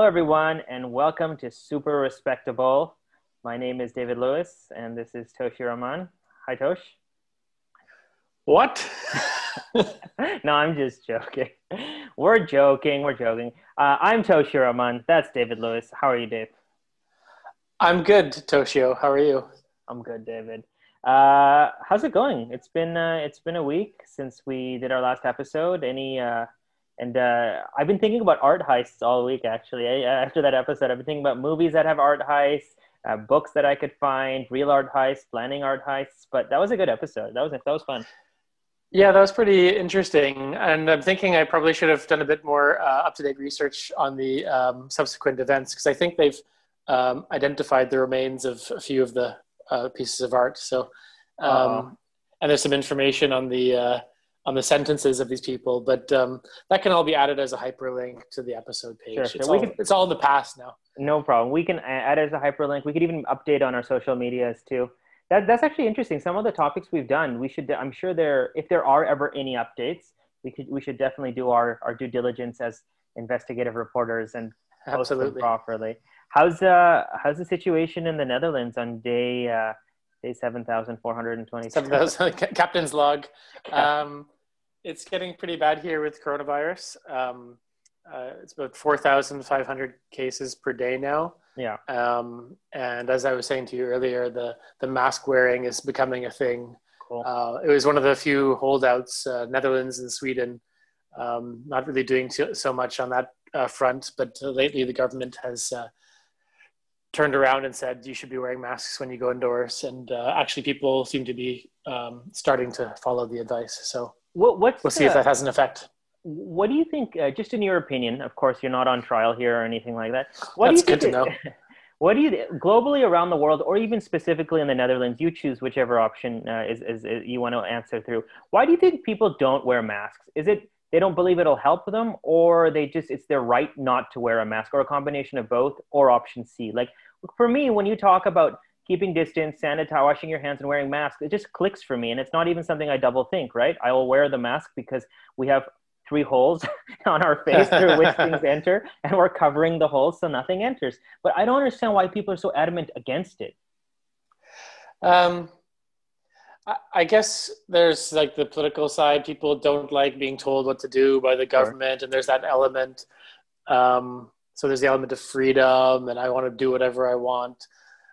Hello, everyone, and welcome to Super Respectable. My name is David Lewis, and this is Toshi Rahman. Hi, Tosh. What? no, I'm just joking. We're joking. We're joking. Uh, I'm Toshi Rahman. That's David Lewis. How are you, Dave? I'm good, Toshio. How are you? I'm good, David. Uh, how's it going? It's been uh, it's been a week since we did our last episode. Any uh, and uh, I've been thinking about art heists all week. Actually, I, after that episode, I've been thinking about movies that have art heists, uh, books that I could find, real art heists, planning art heists. But that was a good episode. That was that was fun. Yeah, that was pretty interesting. And I'm thinking I probably should have done a bit more uh, up to date research on the um, subsequent events because I think they've um, identified the remains of a few of the uh, pieces of art. So, um, and there's some information on the uh, on the sentences of these people, but um, that can all be added as a hyperlink to the episode page. Sure, it's, all, can, it's all in the past now. No problem. We can add it as a hyperlink. We could even update on our social medias too. That, that's actually interesting. Some of the topics we've done, we should. I'm sure there, if there are ever any updates, we could we should definitely do our, our due diligence as investigative reporters and post them properly. How's uh how's the situation in the Netherlands on day uh, day seven thousand four hundred and twenty? Seven thousand captain's log. Um, it's getting pretty bad here with coronavirus. Um, uh, it's about four thousand five hundred cases per day now. Yeah. Um, and as I was saying to you earlier, the the mask wearing is becoming a thing. Cool. Uh, it was one of the few holdouts, uh, Netherlands and Sweden, um, not really doing so, so much on that uh, front, but lately the government has uh, turned around and said you should be wearing masks when you go indoors. And uh, actually, people seem to be um, starting to follow the advice. So what, what's we'll see if that has an effect. What do you think? Uh, just in your opinion, of course, you're not on trial here or anything like that. What That's do you good to know. What do you globally around the world, or even specifically in the Netherlands? You choose whichever option uh, is, is, is you want to answer through. Why do you think people don't wear masks? Is it they don't believe it'll help them or they just it's their right not to wear a mask or a combination of both or option c like for me when you talk about keeping distance sanitize washing your hands and wearing masks it just clicks for me and it's not even something i double think right i will wear the mask because we have three holes on our face through which things enter and we're covering the holes so nothing enters but i don't understand why people are so adamant against it um I guess there's like the political side. People don't like being told what to do by the government, sure. and there's that element. Um, so there's the element of freedom, and I want to do whatever I want.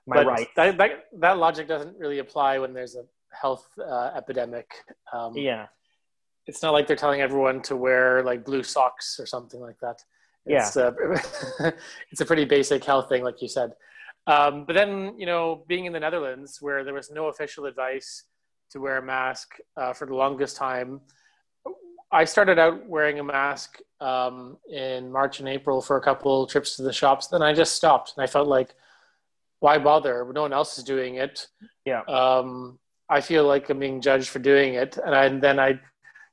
My right. That, that, that logic doesn't really apply when there's a health uh, epidemic. Um, yeah. It's not like they're telling everyone to wear like blue socks or something like that. It's, yeah. Uh, it's a pretty basic health thing, like you said. Um, but then, you know, being in the Netherlands where there was no official advice to wear a mask uh, for the longest time. I started out wearing a mask um, in March and April for a couple trips to the shops. Then I just stopped, and I felt like, why bother? No one else is doing it. Yeah. Um, I feel like I'm being judged for doing it, and, I, and, then I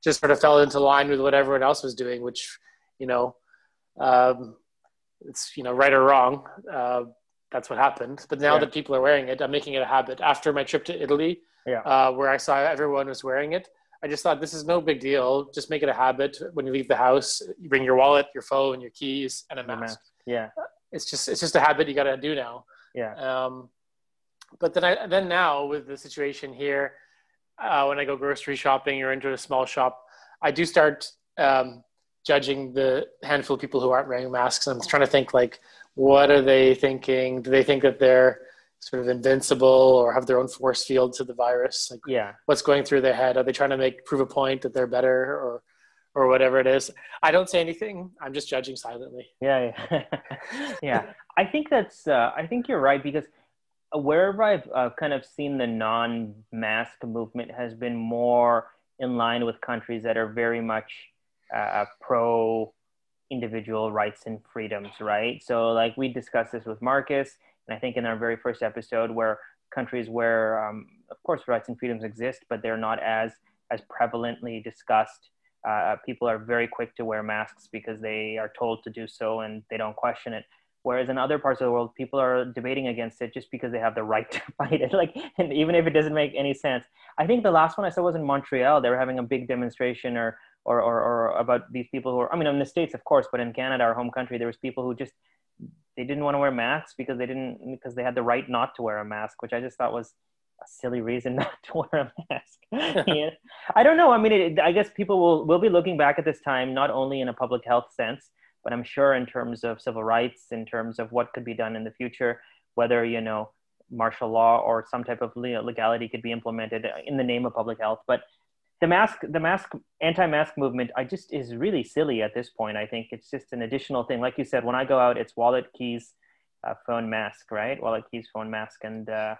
just sort of fell into line with what everyone else was doing, which, you know, um, it's you know right or wrong. Uh, that's what happened. But now yeah. that people are wearing it, I'm making it a habit. After my trip to Italy, yeah. uh, where I saw everyone was wearing it. I just thought this is no big deal. Just make it a habit when you leave the house. You bring your wallet, your phone, your keys, and a mask. mask. Yeah, it's just it's just a habit you got to do now. Yeah. Um, but then I then now with the situation here, uh, when I go grocery shopping or into a small shop, I do start um, judging the handful of people who aren't wearing masks. I'm trying to think like, what are they thinking? Do they think that they're sort of invincible or have their own force field to the virus? Like yeah. what's going through their head? Are they trying to make prove a point that they're better or or whatever it is? I don't say anything. I'm just judging silently. Yeah yeah, yeah. i think that's uh, i think you're right because wherever i've uh, kind of seen the non-mask movement has been more in line with countries that are very much uh, pro individual rights and freedoms right? So like we discussed this with marcus and I think in our very first episode, where countries where, um, of course, rights and freedoms exist, but they're not as as prevalently discussed. Uh, people are very quick to wear masks because they are told to do so and they don't question it. Whereas in other parts of the world, people are debating against it just because they have the right to fight it. Like, and even if it doesn't make any sense. I think the last one I saw was in Montreal. They were having a big demonstration or, or, or, or about these people who are, I mean, in the States, of course, but in Canada, our home country, there was people who just they didn't want to wear masks because they didn't because they had the right not to wear a mask, which I just thought was a silly reason not to wear a mask. yeah. I don't know. I mean, it, I guess people will will be looking back at this time not only in a public health sense, but I'm sure in terms of civil rights, in terms of what could be done in the future, whether you know martial law or some type of legality could be implemented in the name of public health. But the mask, the mask, anti-mask movement, I just is really silly at this point. I think it's just an additional thing. Like you said, when I go out, it's wallet, keys, uh, phone, mask, right? Wallet, keys, phone, mask, and uh,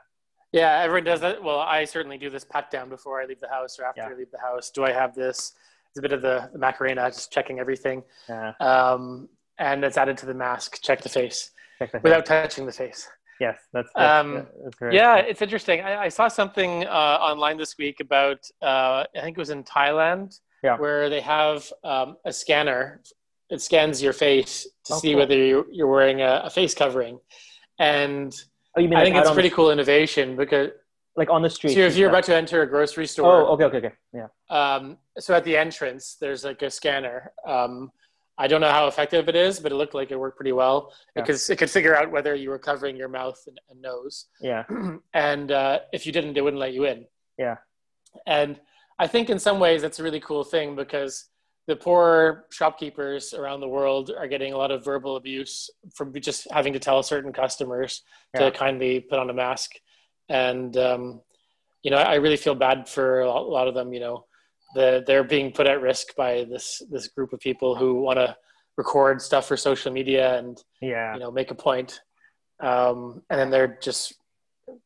yeah, everyone does that. Well, I certainly do this pat down before I leave the house or after yeah. I leave the house. Do I have this? It's a bit of the, the Macarena, just checking everything. Yeah. Um, and it's added to the mask. Check the face, check the face. without touching the face. Yes, that's, that's, um, that's yeah, it's interesting. I, I saw something uh, online this week about uh, I think it was in Thailand, yeah. where they have um, a scanner. It scans your face to oh, see cool. whether you're, you're wearing a, a, face covering, and oh, you mean I like think it's pretty cool innovation because like on the street. So if you're about to enter a grocery store. Oh, okay, okay, okay, yeah. Um, so at the entrance, there's like a scanner. Um, I don't know how effective it is, but it looked like it worked pretty well yeah. because it could figure out whether you were covering your mouth and, and nose. Yeah. and uh, if you didn't, it wouldn't let you in. Yeah. And I think in some ways that's a really cool thing because the poor shopkeepers around the world are getting a lot of verbal abuse from just having to tell certain customers yeah. to kindly put on a mask. And, um, you know, I really feel bad for a lot of them, you know, the, they're being put at risk by this this group of people who want to record stuff for social media and yeah. you know make a point. Um, and then they're just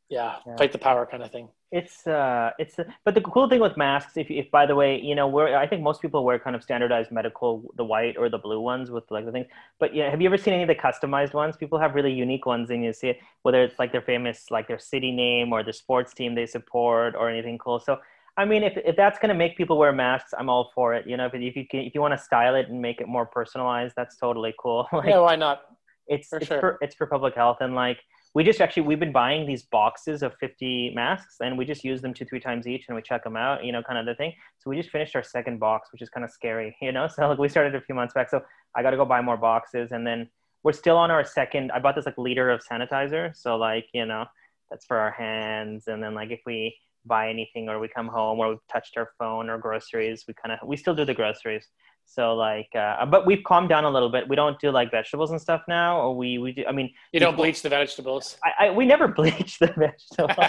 yeah, yeah, fight the power kind of thing. It's uh it's uh, but the cool thing with masks if, if by the way you know we're i think most people wear kind of standardized medical the white or the blue ones with like the things. But yeah have you ever seen any of the customized ones? People have really unique ones and you see it whether it's like their famous like their city name or the sports team they support or anything cool. So I mean, if, if that's going to make people wear masks, I'm all for it. You know, if, if you can, if you want to style it and make it more personalized, that's totally cool. like, yeah, why not? It's for it's, sure. for, it's for public health. And like, we just actually, we've been buying these boxes of 50 masks and we just use them two, three times each and we check them out, you know, kind of the thing. So we just finished our second box, which is kind of scary, you know? So like we started a few months back. So I got to go buy more boxes. And then we're still on our second, I bought this like liter of sanitizer. So like, you know, that's for our hands. And then like if we, buy anything or we come home or we've touched our phone or groceries we kind of we still do the groceries. So like uh, but we've calmed down a little bit. We don't do like vegetables and stuff now. Or we we do i mean you don't bleach the vegetables? I, I we never bleach the vegetables.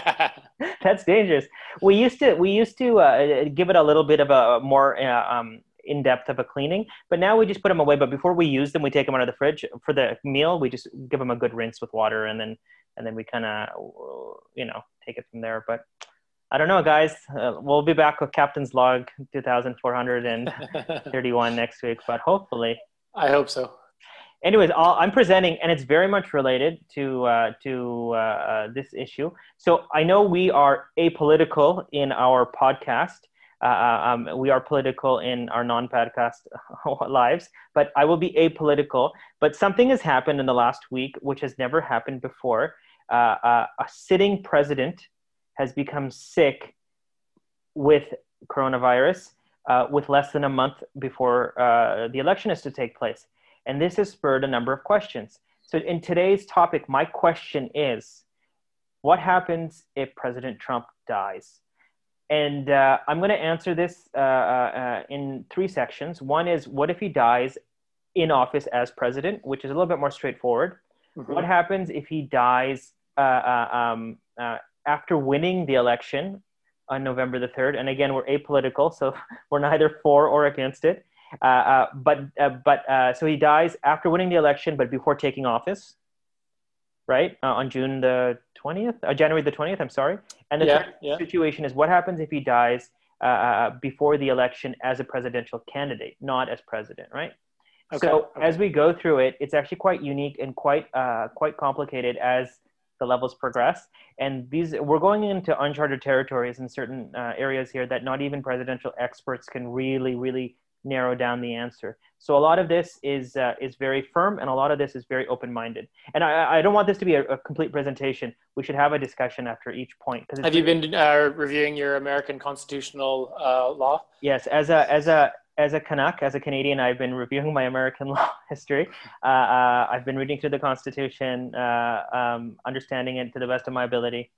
That's dangerous. We used to we used to uh, give it a little bit of a more uh, um, in depth of a cleaning but now we just put them away. But before we use them we take them out of the fridge for the meal. We just give them a good rinse with water and then and then we kind of you know take it from there. But I don't know, guys. Uh, we'll be back with Captain's Log 2431 next week, but hopefully. I hope so. Anyways, i am presenting, and it's very much related to uh, to uh, uh, this issue. So I know we are apolitical in our podcast. Uh, uh, um, we are political in our non-podcast lives, but I will be apolitical. But something has happened in the last week, which has never happened before. a sitting president has become sick with coronavirus uh, with less than a month before uh, the election is to take place. And this has spurred a number of questions. So, in today's topic, my question is what happens if President Trump dies? And uh, I'm going to answer this uh, uh, in three sections. One is what if he dies in office as president, which is a little bit more straightforward. Mm-hmm. What happens if he dies uh, um, after winning the election on November the 3rd, and again, we're apolitical, so we're neither for or against it. Uh, uh, but uh, but uh, so he dies after winning the election, but before taking office, right? Uh, on June the 20th, uh, January the 20th, I'm sorry. And the yeah, yeah. situation is what happens if he dies before the election as a presidential candidate, not as president, right? Okay. So okay. as we go through it, it's actually quite unique and quite quite complicated as the levels progress. And these we're going into uncharted territories in certain uh, areas here that not even presidential experts can really, really narrow down the answer. So a lot of this is uh, is very firm, and a lot of this is very open-minded. And I, I don't want this to be a, a complete presentation. We should have a discussion after each point. Have you been uh, reviewing your American constitutional uh, law? Yes, as a as a as a Canuck, as a Canadian, I've been reviewing my American law history. Uh, uh, I've been reading through the Constitution, uh, um, understanding it to the best of my ability.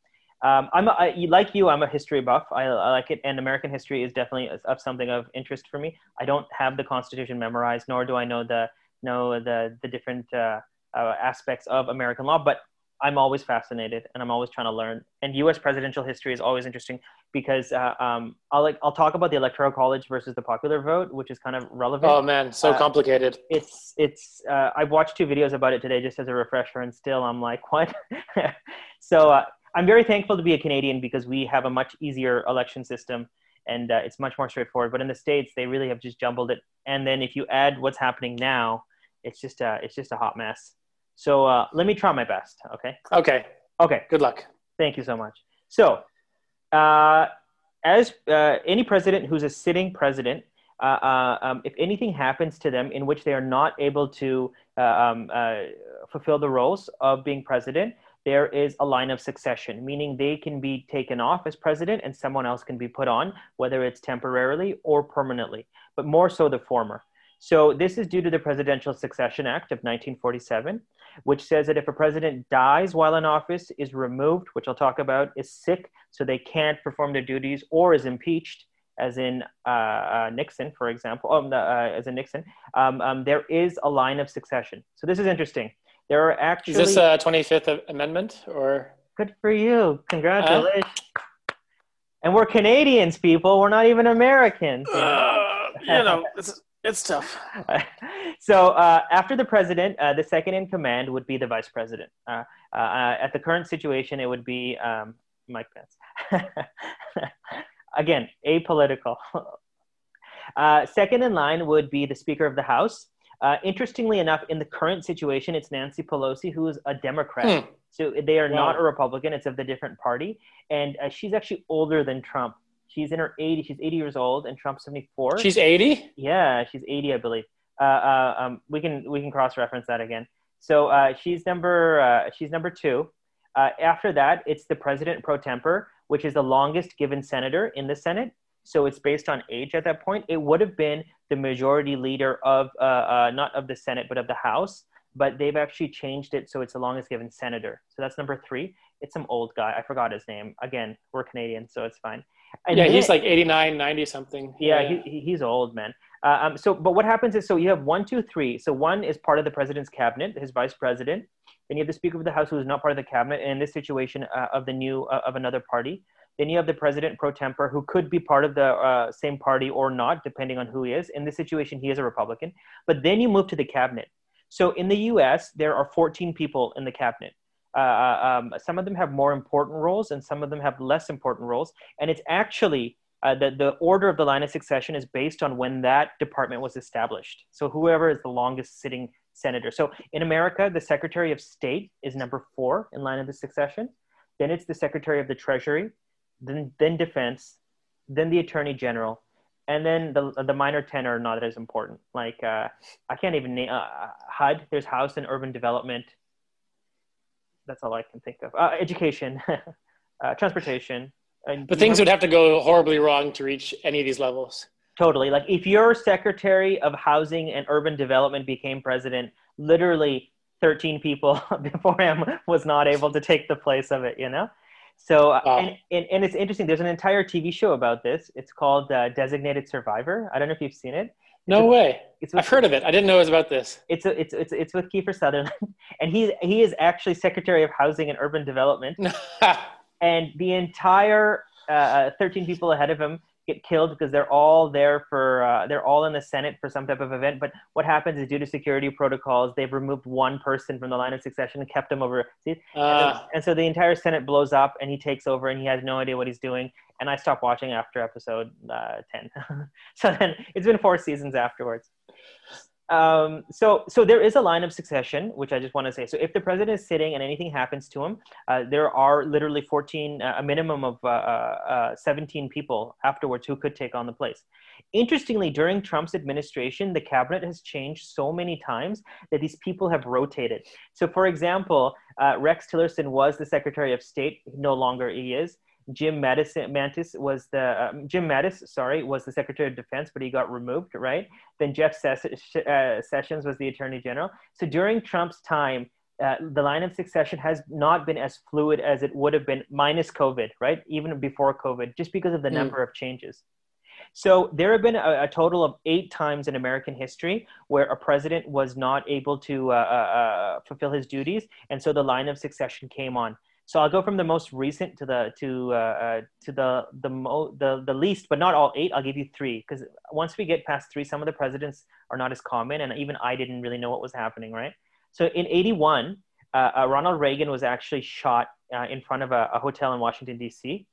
Um, I'm a, I, like you. I'm a history buff. I, I, like it, and American history is definitely of something of interest for me. I don't have the Constitution memorized, nor do I know the know the the different uh, uh, aspects of American law. But I'm always fascinated, and I'm always trying to learn. And U.S. presidential history is always interesting because uh, um, I'll like I'll talk about the electoral college versus the popular vote, which is kind of relevant. Oh man, so uh, complicated. It's it's. Uh, I've watched two videos about it today just as a refresher, and still I'm like, what? so uh, I'm very thankful to be a Canadian because we have a much easier election system and uh, it's much more straightforward. But in the states, they really have just jumbled it. And then if you add what's happening now, it's just a, it's just a hot mess. So uh, let me try my best. Okay. Okay. Okay. Good luck. Thank you so much. So, uh, as uh, any president who's a sitting president, uh, uh, um, if anything happens to them in which they are not able to um, fulfill the roles of being president, there is a line of succession, meaning they can be taken off as president and someone else can be put on, whether it's temporarily or permanently, but more so the former. So this is due to the Presidential Succession Act of 1947, which says that if a president dies while in office, is removed, which I'll talk about, is sick, so they can't perform their duties, or is impeached, as in uh, uh, Nixon, for example, um, uh, as in Nixon, um, um, there is a line of succession. So this is interesting. There are actually. Is this a 25th Amendment or? Good for you. Congratulations. Uh, and we're Canadians, people. We're not even Americans. You know, uh, you know it's, tough. so uh, after the president, uh, the second in command would be the vice president. Uh, uh, at the current situation, it would be um, Mike Pence. Again, apolitical. second in line would be the Speaker of the House. Uh, interestingly enough, in the current situation, it's Nancy Pelosi who is a Democrat. Hmm. So they are wow. not a Republican; it's of the different party, and uh, she's actually older than Trump. She's in her 80. She's 80 years old, and Trump's 74. She's 80. Yeah, she's 80, I believe. Uh, uh, um, we can we can cross reference that again. So uh, she's number uh, she's number two. after that, it's the president pro tempore, which is the longest given senator in the Senate. So it's based on age at that point. It would have been the majority leader of uh, uh, not of the Senate but of the House. But they've actually changed it so it's the longest given senator. So that's number three. It's some old guy. I forgot his name. Again, we're Canadian, so it's fine. And yeah, he's like 89, 90 something. Yeah, yeah. He, he's old, man. Uh, um, so, but what happens is, so you have one, two, three. So one is part of the president's cabinet, his vice president. Then you have the Speaker of the House, who is not part of the cabinet, and in this situation uh, of the new uh, of another party. Then you have the president pro tempore, who could be part of the uh, same party or not, depending on who he is. In this situation, he is a Republican. But then you move to the cabinet. So in the US, there are 14 people in the cabinet. Uh, uh, um, some of them have more important roles and some of them have less important roles. And it's actually uh, the, the order of the line of succession is based on when that department was established. So whoever is the longest sitting senator. So in America, the Secretary of State is number four in line of the succession. Then it's the Secretary of the Treasury then then defense, then the attorney general, and then the the minor ten are not as important. Like uh, I can't even name uh, HUD. There's House and Urban Development. That's all I can think of. Uh, education, uh, transportation. but things would have to go horribly wrong to reach any of these levels. Totally. Like if your Secretary of Housing and Urban Development became president, literally 13 people before him was not able to take the place of it, you know? So, uh, and, and, and, it's interesting. There's an entire TV show about this. It's called uh, Designated Survivor. I don't know if you've seen it. No it's way. It's with, I've heard of it. I didn't know it was about this. It's a, it's it's it's with Kiefer Sutherland, and he he is actually Secretary of Housing and Urban Development. and the entire uh, uh, 13 people ahead of him get killed because they're all there for uh, they're all in the Senate for some type of event. But what happens is due to security protocols, they've removed one person from the line of succession and kept him over. See? Uh. And, and, so the entire Senate blows up, and he takes over, and he has no idea what he's doing. And I stopped watching after episode uh, ten. so then it's been four seasons afterwards. Um, so, so there is a line of succession, which I just want to say. So, if the president is sitting and anything happens to him, uh, there are literally 14, uh, a minimum of uh, uh, uh 17 people afterwards who could take on the place. Interestingly, during Trump's administration, the cabinet has changed so many times that these people have rotated. So, for example, uh, Rex Tillerson was the Secretary of State. No longer he is. Jim Mattis, Mantis was the um, Jim Mattis, sorry, was the Secretary of Defense, but he got removed, right? Then Jeff Ses- uh, Sessions was the Attorney General. So during Trump's time, uh, the line of succession has not been as fluid as it would have been minus COVID, right? Even before COVID, just because of the mm. number of changes. So there have been a, a, total of eight times in American history where a president was not able to uh, uh, uh, fulfill his duties, and so the line of succession came on. So I'll go from the most recent to the to uh, uh, to the the, mo- the the least, but not all eight. I'll give you three because once we get past three, some of the presidents are not as common, and even I didn't really know what was happening. Right. So in '81, uh, Ronald Reagan was actually shot in front of a, a hotel in Washington D.C.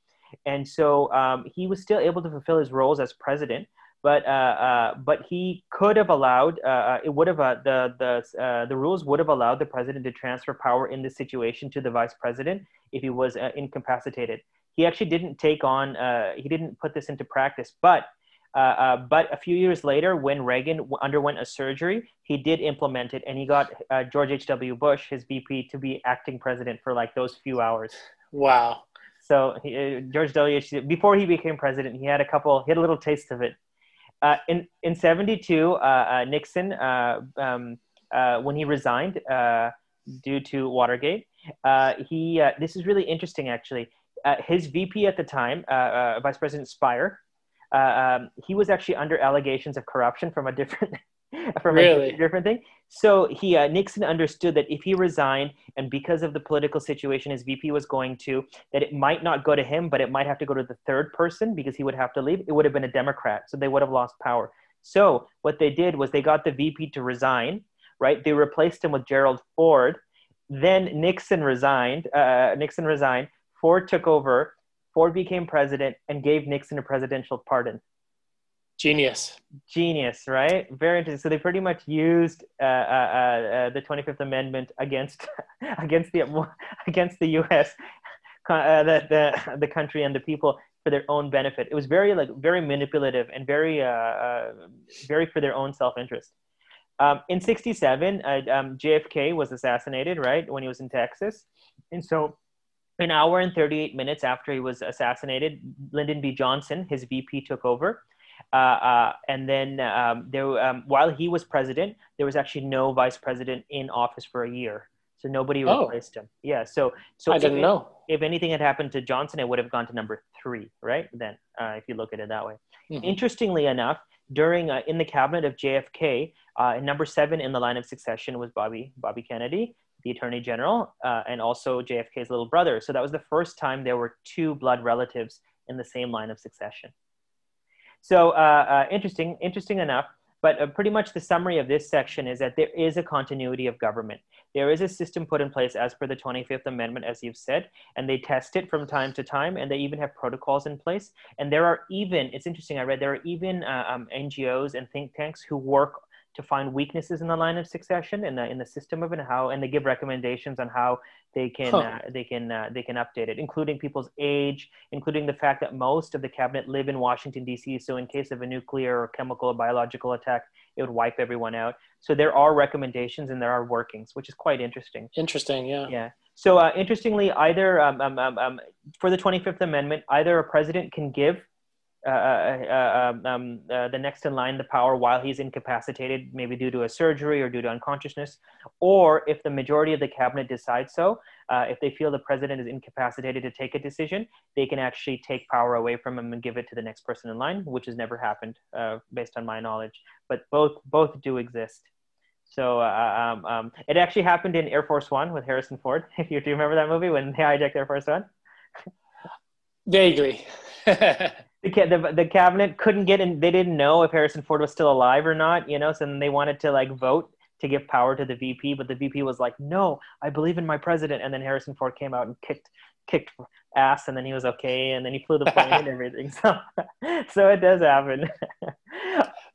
And so um, he was still able to fulfill his roles as president, but uh, uh, but he could have allowed uh, it would have uh, the the uh, the rules would have allowed the president to transfer power in this situation to the vice president if he was incapacitated. He actually didn't take on he didn't put this into practice, but. but a few years later, when Reagan underwent a surgery, he did implement it, and he got George H.W. Bush, his VP, to be acting president for like those few hours. Wow! So he, uh, George W. Before he became president, he had a couple. He had a little taste of it. Uh, in in '72, uh, uh, Nixon, uh, um, when he resigned due to Watergate, he this is really interesting actually. his VP at the time, Vice President Spiro, um, he was actually under allegations of corruption from a different from really? a different thing. So he uh, Nixon understood that if he resigned, and because of the political situation his VP was going to, that it might not go to him, but it might have to go to the third person because he would have to leave. It would have been a Democrat, so they would have lost power. So what they did was they got the VP to resign. Right, they replaced him with Gerald Ford. Then Nixon resigned. Uh, Nixon resigned. Ford took over. Ford became president and gave Nixon a presidential pardon. Genius. Genius, right? Very interesting. So they pretty much used uh, uh, uh, the Twenty Fifth Amendment against against the against the U.S. Uh, the, the the country and the people for their own benefit. It was very like very manipulative and very uh, uh, very for their own self interest. Um, in '67, um, JFK was assassinated, right when he was in Texas, and so an hour and 38 minutes after he was assassinated, Lyndon B. Johnson, his VP, took over uh, uh, and then um, there, um, while he was president, there was actually no vice president in office for a year. So nobody oh. replaced him. Yeah. So, so I didn't if, know. If anything had happened to Johnson, it would have gone to number three, right? Then, uh, if you look at it that way. Mm-hmm. Interestingly enough, during uh, in the cabinet of JFK, uh, number seven in the line of succession was Bobby Bobby Kennedy, the Attorney General, uh, and also JFK's little brother. So that was the first time there were two blood relatives in the same line of succession. So uh, uh, interesting, interesting enough. But uh, pretty much the summary of this section is that there is a continuity of government. There is a system put in place as per the 25th Amendment, as you've said, and they test it from time to time, and they even have protocols in place. And there are even, it's interesting, I read, there are even uh, um, NGOs and think tanks who work to find weaknesses in the line of succession in the in the system of it and how and they give recommendations on how they can huh. uh, they can uh, they can update it including people's age including the fact that most of the cabinet live in Washington DC so in case of a nuclear or chemical or biological attack it would wipe everyone out. So there are recommendations and there are workings which is quite interesting. Interesting yeah. Yeah. So uh, interestingly either um, um, um, um for the 25th amendment either a president can give uh, uh, um, um, uh, the next in line the power while he's incapacitated, maybe due to a surgery or due to unconsciousness, or if the majority of the cabinet decides so, uh, if they feel the president is incapacitated to take a decision, they can actually take power away from him and give it to the next person in line, which has never happened, uh, based on my knowledge. But both both do exist. So uh, um, um, it actually happened in Air Force One with Harrison Ford. If you do remember that movie when they hijacked Air Force One. Vaguely. the, the, the cabinet couldn't get in they didn't know if harrison ford was still alive or not you know so then they wanted to like vote to give power to the vp but the vp was like no i believe in my president and then harrison ford came out and kicked kicked ass and then he was okay and then he flew the plane and everything so so it does happen.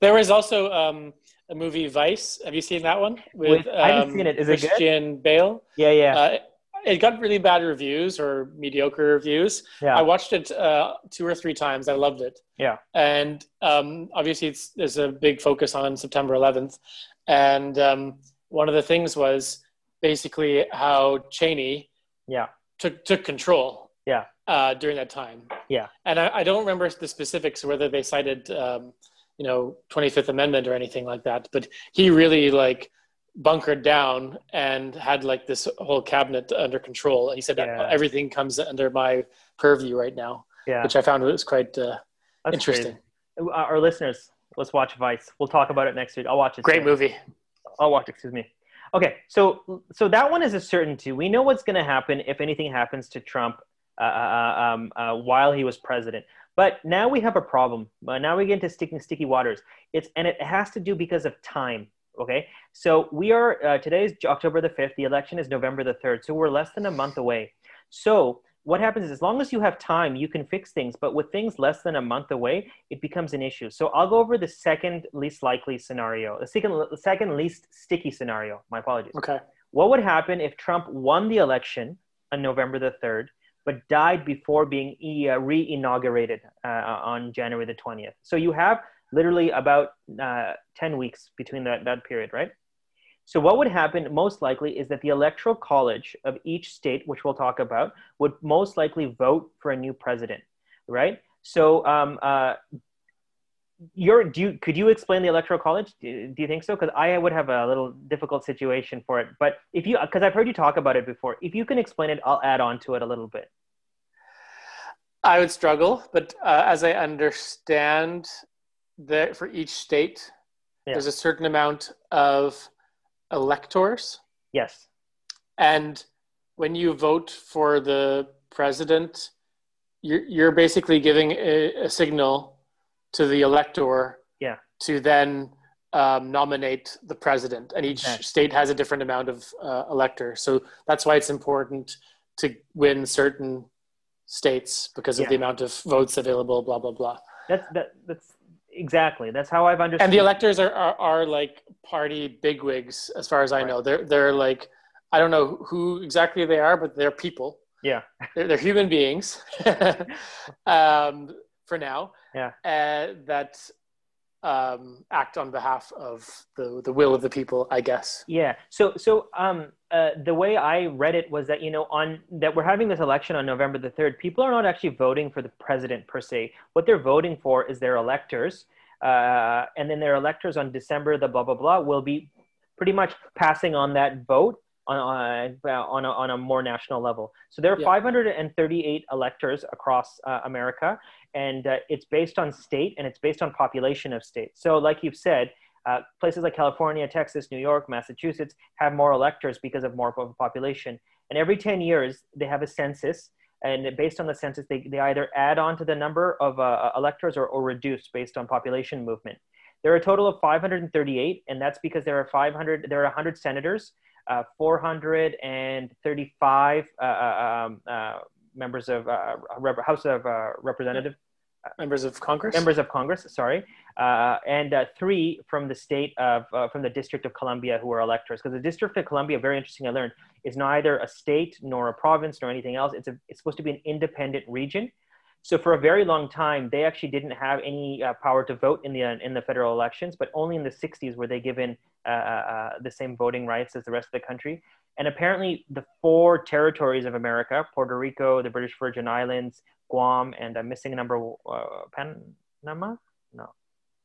There was also um, a movie vice. Have you seen that one? With, with i haven't um, seen it. Is christian it christian bale? Yeah yeah. Uh, it got really bad reviews or mediocre reviews. Yeah. I watched it uh, two or three times. I loved it. Yeah. And um, obviously, it's, there's a big focus on September 11th. And um, one of the things was basically how Cheney yeah. took, took control. Yeah. uh, during that time. Yeah. And I, I, don't remember the specifics whether they cited, um, you know, 25th Amendment or anything like that, but he really like bunkered down and had like this whole cabinet under control. And he said yeah. everything comes under my purview right now, yeah. which I found was quite uh, interesting. Crazy. Uh, our listeners, let's watch Vice. We'll talk about it next week. I'll watch it. Great movie. I'll watch. Excuse me. Okay, so so that one is a certainty. We know what's going to happen if anything happens to Trump uh, uh, uh, um, uh, while he was president. But now we have a problem. Uh, now we get into sticking sticky waters. It's and it has to do because of time. Okay, so we are uh, today is October the fifth. The election is November the third. So we're less than a month away. So what happens is as long as you have time you can fix things but with things less than a month away it becomes an issue so i'll go over the second least likely scenario the second, the second least sticky scenario my apologies okay what would happen if trump won the election on november the 3rd but died before being uh, re-inaugurated uh, on january the 20th so you have literally about uh, 10 weeks between that, that period right so, what would happen most likely is that the electoral college of each state, which we'll talk about, would most likely vote for a new president, right? So, um, uh, you're, do you, could you explain the electoral college? Do, do you think so? Because I would have a little difficult situation for it. But if you, because I've heard you talk about it before, if you can explain it, I'll add on to it a little bit. I would struggle, but uh, as I understand that for each state, yeah. there's a certain amount of electors. Yes. And when you vote for the president, you're, you're basically giving a, a signal to the elector yeah. to then um, nominate the president. And each okay. state has a different amount of uh, electors. So that's why it's important to win certain states because of yeah. the amount of votes available, blah, blah, blah. That's, that, that's exactly. That's how I've understood. And the electors are, are, are like party bigwigs, as far as I right. know. They're they're like I don't know who exactly they are, but they're people. Yeah, they're, they're human beings. um, for now. Yeah. Uh, that um, act on behalf of the the will of the people, I guess. Yeah. So so um, uh, the way I read it was that you know on that we're having this election on November the third. People are not actually voting for the president per se. What they're voting for is their electors, uh, and then their electors on December the blah blah blah will be pretty much passing on that vote on uh, on a, on a more national level. So there are yeah. 538 electors across uh, America, and uh, it's based on state and it's based on population of states. So, like you've said, uh, places like California, Texas, New York, Massachusetts have more electors because of more population. And every 10 years, they have a census. And based on the census, they, they either add on to the number of uh, electors or, or reduce based on population movement. There are a total of 538, and that's because there are 500, there are 100 senators, uh, 435 uh, uh, um, uh, members of uh, House of Representative members of Congress. Members of Congress, sorry, uh, and uh, three from the state of uh, from the District of Columbia who are electors. Because the District of Columbia, very interesting, I learned, is neither a state nor a province nor anything else. It's a, it's supposed to be an independent region. So for a very long time, they actually didn't have any uh, power to vote in the in the federal elections, but only in the 60s were they given uh, uh, the same voting rights as the rest of the country. And apparently, the four territories of America Puerto Rico, the British Virgin Islands, Guam, and I'm missing a number, uh, Panama? No.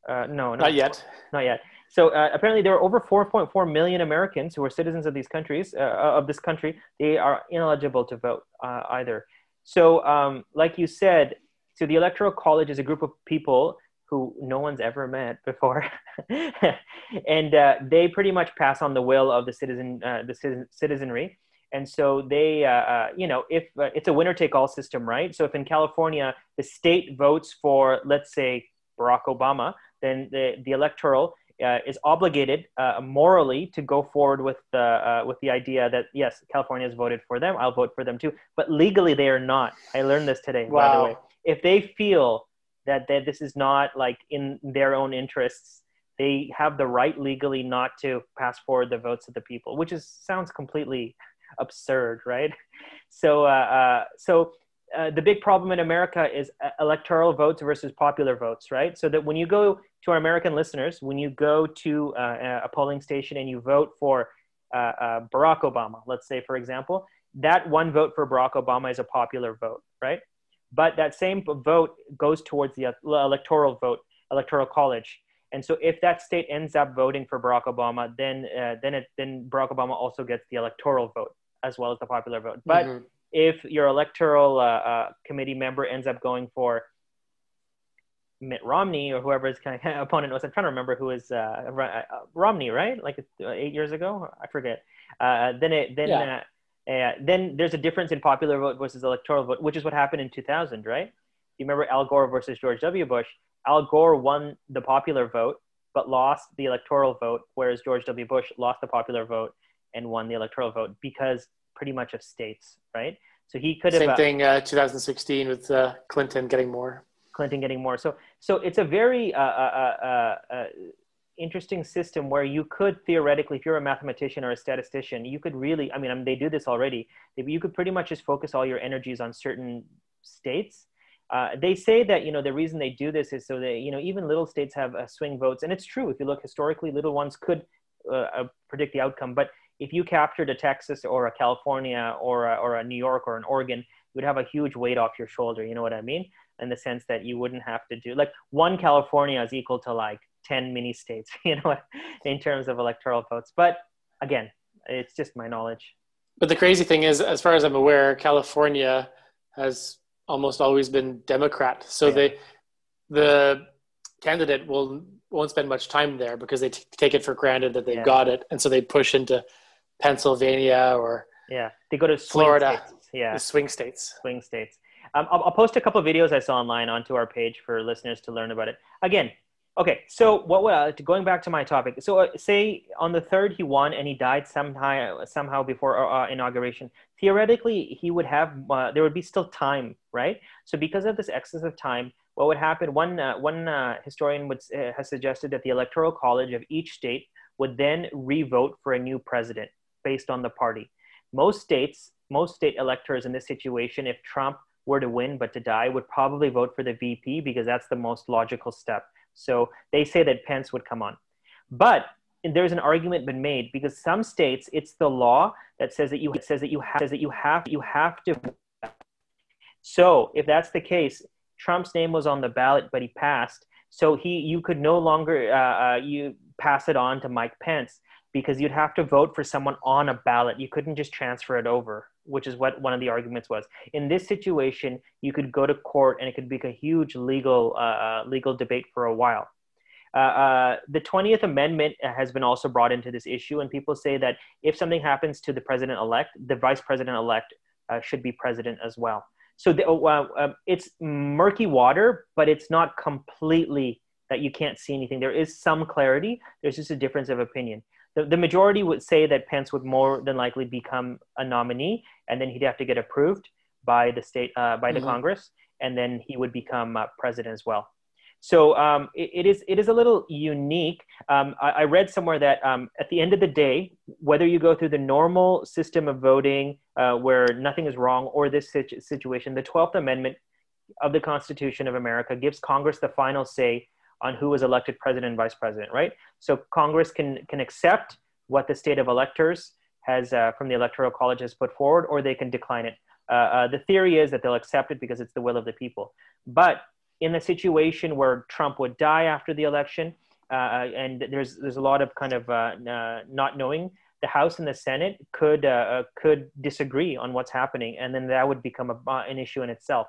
Uh, no, not yet. Not yet. So uh, apparently, there are over 4.4 million Americans who are citizens of these countries, uh, of this country. They are ineligible to vote uh, either. So, um, like you said, so the Electoral College is a group of people who no one's ever met before, and uh, they pretty much pass on the will of the citizen, uh, the citizen, citizenry. And so they, uh, uh you know, if uh, it's a winner take all system, right? So if in California the state votes for, let's say, Barack Obama, then the, the electoral uh, is obligated uh, morally to go forward with the uh, with the idea that yes, California has voted for them. I'll vote for them too. But legally, they are not. I learned this today. Wow. By the way, if they feel that, that this is not like in their own interests. They have the right legally not to pass forward the votes of the people which is sounds completely absurd right? So uh, uh, so uh, the big problem in america is uh, electoral votes versus popular votes right? So that when you go to our american listeners when you go to uh, a polling station and you vote for uh, barack obama let's say for example that one vote for barack obama is a popular vote right? But that same vote goes towards the electoral vote, electoral college. And so if that state ends up voting for Barack Obama, then uh, then it, then Barack Obama also gets the electoral vote as well as the popular vote. But mm-hmm. if your electoral uh, uh, committee member ends up going for Mitt Romney or whoever his kind of opponent was. I'm trying to remember who was uh, uh, Romney, right? Like uh, eight years ago, I forget. Uh, then it then yeah. Uh, then there's a difference in popular vote versus electoral vote, which is what happened in 2000, right? You remember Al Gore versus George W. Bush? Al Gore won the popular vote but lost the electoral vote, whereas George W. Bush lost the popular vote and won the electoral vote because pretty much of states, right? So he could have same thing. 2016 with Clinton getting more. Clinton getting more. So so it's a very uh, uh, uh, uh, interesting system where you could theoretically, if you're a mathematician or a statistician, you could really. I mean, I mean they do this already. You could pretty much just focus all your energies on certain states. Uh, they say that you know the reason they do this is so that you know even little states have uh, swing votes, and it's true. If you look historically, little ones could predict the outcome. But if you captured a Texas or a California or a, or a New York or an Oregon, you would have a huge weight off your shoulder. You know what I mean? in the sense that you wouldn't have to do like one California is equal to like 10 mini states, you know, in terms of electoral votes. But again, it's just my knowledge. But the crazy thing is, as far as I'm aware, California has almost always been Democrat. So yeah. they, the candidate will won't spend much time there because they t- take it for granted that they've yeah. got it, and so they push into Pennsylvania or yeah, they go to Florida. States. Yeah, the swing states. Swing states. Um, I'll, I'll, post a couple videos I saw online onto our page for listeners to learn about it. Again, okay. So what? Uh, going back to my topic. So uh, say on the third he won and he died somehow somehow before uh, uh inauguration. Theoretically, he would have uh, there would be still time, right? So because of this excess of time, what would happen? One uh, one historian would has suggested that the electoral college of each state would then re-vote for a new president based on the party. Most states, most state electors in this situation, if Trump were to win but to die would probably vote for the VP because that's the most logical step. So they say that Pence would come on. But there's an argument been made because some states it's the law that says that you says that you have says that you have you have to so if that's the case trump's name was on the ballot but he passed. So he you could no longer uh, uh, you pass it on to mike pence because you'd have to vote for someone on a ballot. You couldn't just transfer it over which is what one of the arguments was. In this situation, you could go to court and it could be a huge legal uh, uh legal debate for a while. Uh, uh, the 20th Amendment has been also brought into this issue, and people say that if something happens to the president elect, the vice president elect uh, should be president as well. So the, uh, um, it's murky water, but it's not completely that you can't see anything. There is some clarity, there's just a difference of opinion the, the majority would say that Pence would more than likely become a nominee, and then he'd have to get approved by the state uh, by the mm-hmm. Congress, and then he would become uh, president as well. So um, it, it is it is a little unique. Um, I, I, read somewhere that um, at the end of the day, whether you go through the normal system of voting uh, where nothing is wrong, or this situ- situation, the Twelfth Amendment of the Constitution of America gives Congress the final say on who is elected president and vice president, right? So Congress can can accept what the state of electors has uh, from the electoral college has put forward, or they can decline it. Uh, uh, the theory is that they'll accept it because it's the will of the people. But in the situation where Trump would die after the election, uh, and there's there's a lot of kind of uh, uh, not knowing, the House and the Senate could could disagree on what's happening, and then that would become a, an issue in itself.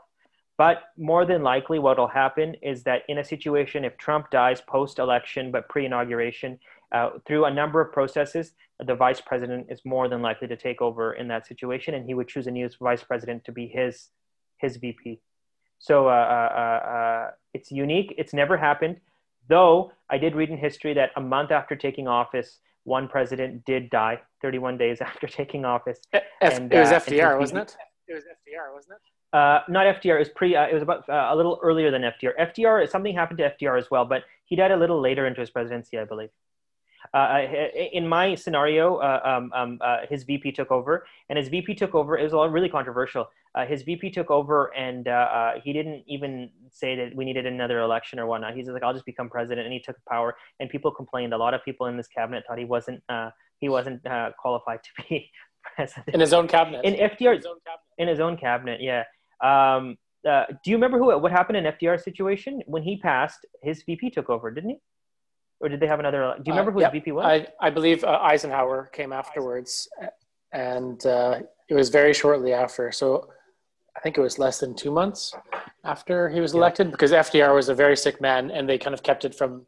But more than likely, what will happen is that in a situation, if Trump dies post election but pre inauguration, uh, through a number of processes, the vice president is more than likely to take over in that situation, and he would choose a new vice president to be his his VP. So uh, uh, uh, it's unique. It's never happened, though. I did read in history that a month after taking office, one president did die. Thirty-one days after taking office. F- and, it was uh, FDR, wasn't it? It was FDR, wasn't it? Uh, not FDR. It was pre. Uh, it was about uh, a little earlier than FDR. FDR. Something happened to FDR as well, but he died a little later into his presidency, I believe. Uh, in my scenario, uh, um, um, uh, his VP took over, and his VP took over. It was all really controversial. his VP took over, and he didn't even say that we needed another election or whatnot. He's like, "I'll just become president," and he took power. And people complained. A lot of people in this cabinet thought he wasn't he wasn't qualified to be president in his own cabinet. In FDR, in his own cabinet, in his own cabinet yeah. Um, uh, do you remember who what happened in FDR's situation when he passed? His VP took over, didn't he? Or did they have another? Do you remember who uh, yep. his VP was? I, I believe uh, Eisenhower came afterwards, and uh, it was very shortly after. So I think it was less than two months after he was elected yeah. because FDR was a very sick man, and they kind of kept it from.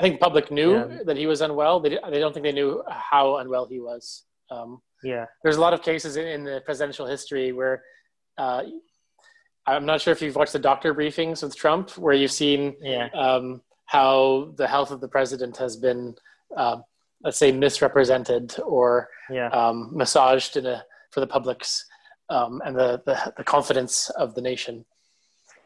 I think public knew yeah. that he was unwell. They they don't think they knew how unwell he was. Um, yeah, there's a lot of cases in, in the presidential history where. Uh, I'm not sure if you've watched the doctor briefings with Trump, where you've seen yeah. um, how the health of the president has been, uh, let's say, misrepresented or yeah. um, massaged in a, for the public's um, and the, the, the confidence of the nation.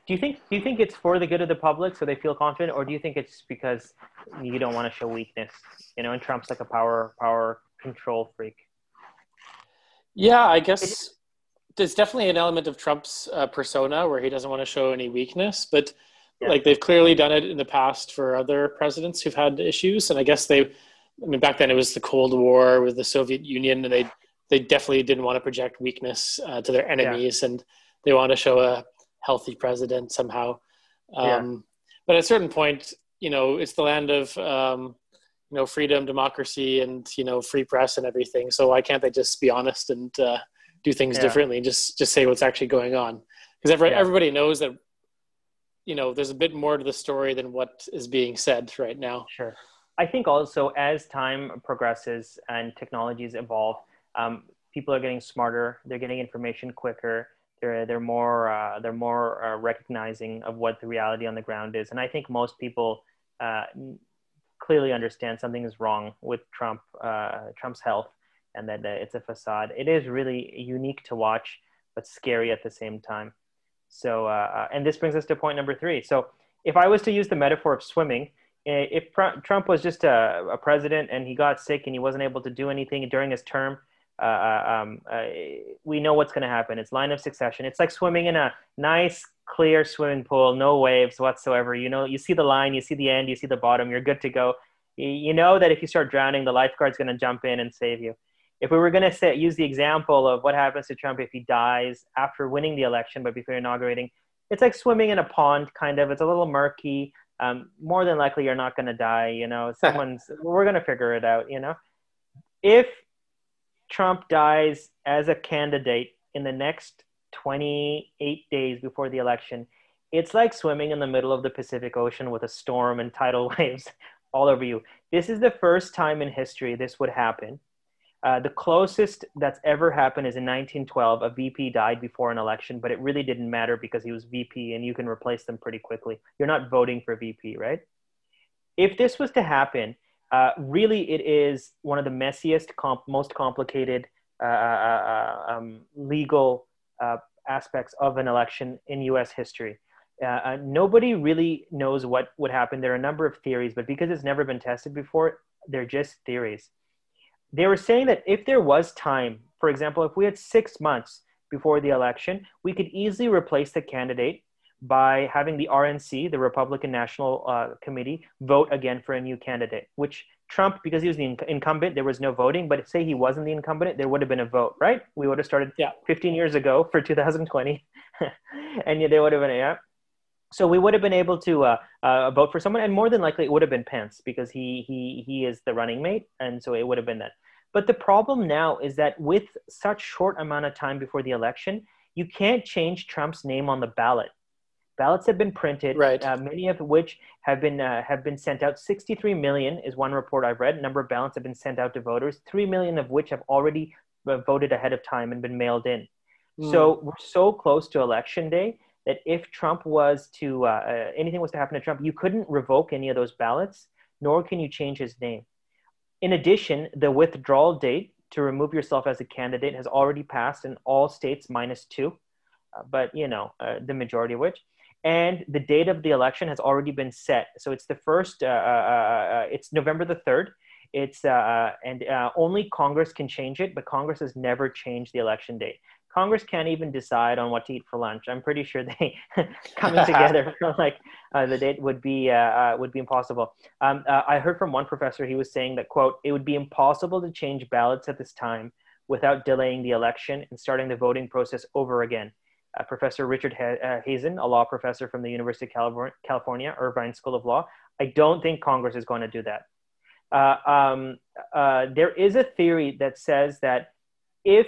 Do you think do you think it's for the good of the public so they feel confident, or do you think it's because you don't want to show weakness? You know, and Trump's like a power power control freak. Yeah, I guess there's definitely an element of Trump's uh, persona where he doesn't want to show any weakness, but yeah. like they've clearly done it in the past for other presidents who've had issues, and I guess they, I mean, back then it was the Cold War with the Soviet Union, and they they definitely didn't want to project weakness uh, to their enemies, yeah. and they want to show a healthy president somehow. Um, yeah. But at a certain point, you know, it's the land of um, you know freedom, democracy, and you know free press and everything. So why can't they just be honest and uh, do things yeah. differently and just just say what's actually going on. Because every, yeah. everybody knows that you know there's a bit more to the story than what is being said right now. Sure. I think also as time progresses and technologies evolve um, people are getting smarter they're getting information quicker they're they're more uh, they're more uh, recognizing of what the reality on the ground is. And i think most people uh, clearly understand something is wrong with trump uh, trump's health and that uh, it's a facade. It is really unique to watch, but scary at the same time. So, uh, uh and this brings us to point number three. So, if I was to use the metaphor of swimming, if Trump was just a, a president and he got sick and he wasn't able to do anything during his term, uh, uh um, uh, we know what's going to happen. It's line of succession. It's like swimming in a nice, clear swimming pool, no waves whatsoever. You know, you see the line, you see the end, you see the bottom, you're good to go. You know that if you start drowning, the lifeguard's going to jump in and save you if we were going to use the example of what happens to Trump if he dies after winning the election but before inaugurating, it's like swimming in a pond, kind of. It's a little murky. Um, more than likely, you're not going to die. You know, someone's. we're going to figure it out. You know, if Trump dies as a candidate in the next 28 days before the election, it's like swimming in the middle of the Pacific Ocean with a storm and tidal waves all over you. This is the first time in history this would happen uh, the closest that's ever happened is in 1912. A VP died before an election, but it really didn't matter because he was VP and you can replace them pretty quickly. You're not voting for VP, right? If this was to happen, uh, really it is one of the messiest, comp- most complicated uh, uh, uh um, legal aspects of an election in US history. nobody really knows what would happen. There are a number of theories, but because it's never been tested before, they're just theories they were saying that if there was time, for example, if we had six months before the election, we could easily replace the candidate by having the RNC, the Republican National uh, Committee, vote again for a new candidate, which Trump, because he was the incumbent, there was no voting. But say he wasn't the incumbent, there would have been a vote, right? We would have started yeah. 15 years ago for 2020, and there would have been a yeah. So we would have been able to uh, uh, vote for someone, and more than likely it would have been Pence because he he he is the running mate, and so it would have been that. But the problem now is that with such short amount of time before the election, you can't change Trump's name on the ballot. Ballots have been printed, right. uh, many of which have been uh, have been sent out. 63 million is one report I've read. Number of ballots have been sent out to voters. Three million of which have already uh, voted ahead of time and been mailed in. Mm. So we're so close to election day that if Trump was to uh, uh, anything was to happen to Trump, you couldn't revoke any of those ballots, nor can you change his name. In addition, the withdrawal date to remove yourself as a candidate has already passed in all states minus two, uh, but you know, uh, the majority of which. And the date of the election has already been set. So it's the first, uh, uh, it's November the 3rd. It's, and only Congress can change it, but Congress has never changed the election date. Congress can't even decide on what to eat for lunch. I'm pretty sure they coming together for like uh, the date would be uh, uh, would be impossible. Um, uh, I heard from one professor he was saying that quote it would be impossible to change ballots at this time without delaying the election and starting the voting process over again. uh, Professor Richard ha- Hasen, a law professor from the University of California, Irvine School of Law. I don't think Congress is going to do that. Uh, um, uh, there is a theory that says that if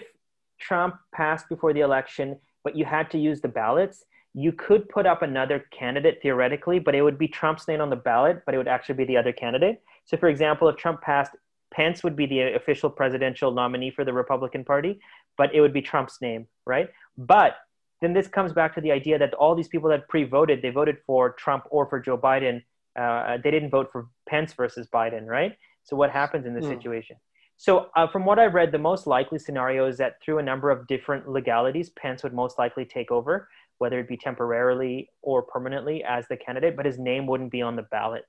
Trump passed before the election, but you had to use the ballots, you could put up another candidate theoretically, but it would be Trump's name on the ballot, but it would actually be the other candidate. So, for example, if Trump passed, Pence would be the official presidential nominee for the Republican Party, but it would be Trump's name, right? But then this comes back to the idea that all these people that pre-voted, they voted for Trump or for Joe Biden. Uh, they didn't vote for Pence versus Biden, right? So what happens in this mm. situation? So uh, from what I've read, the most likely scenario is that through a number of different legalities, Pence would most likely take over, whether it be temporarily or permanently as the candidate, but his name wouldn't be on the ballot.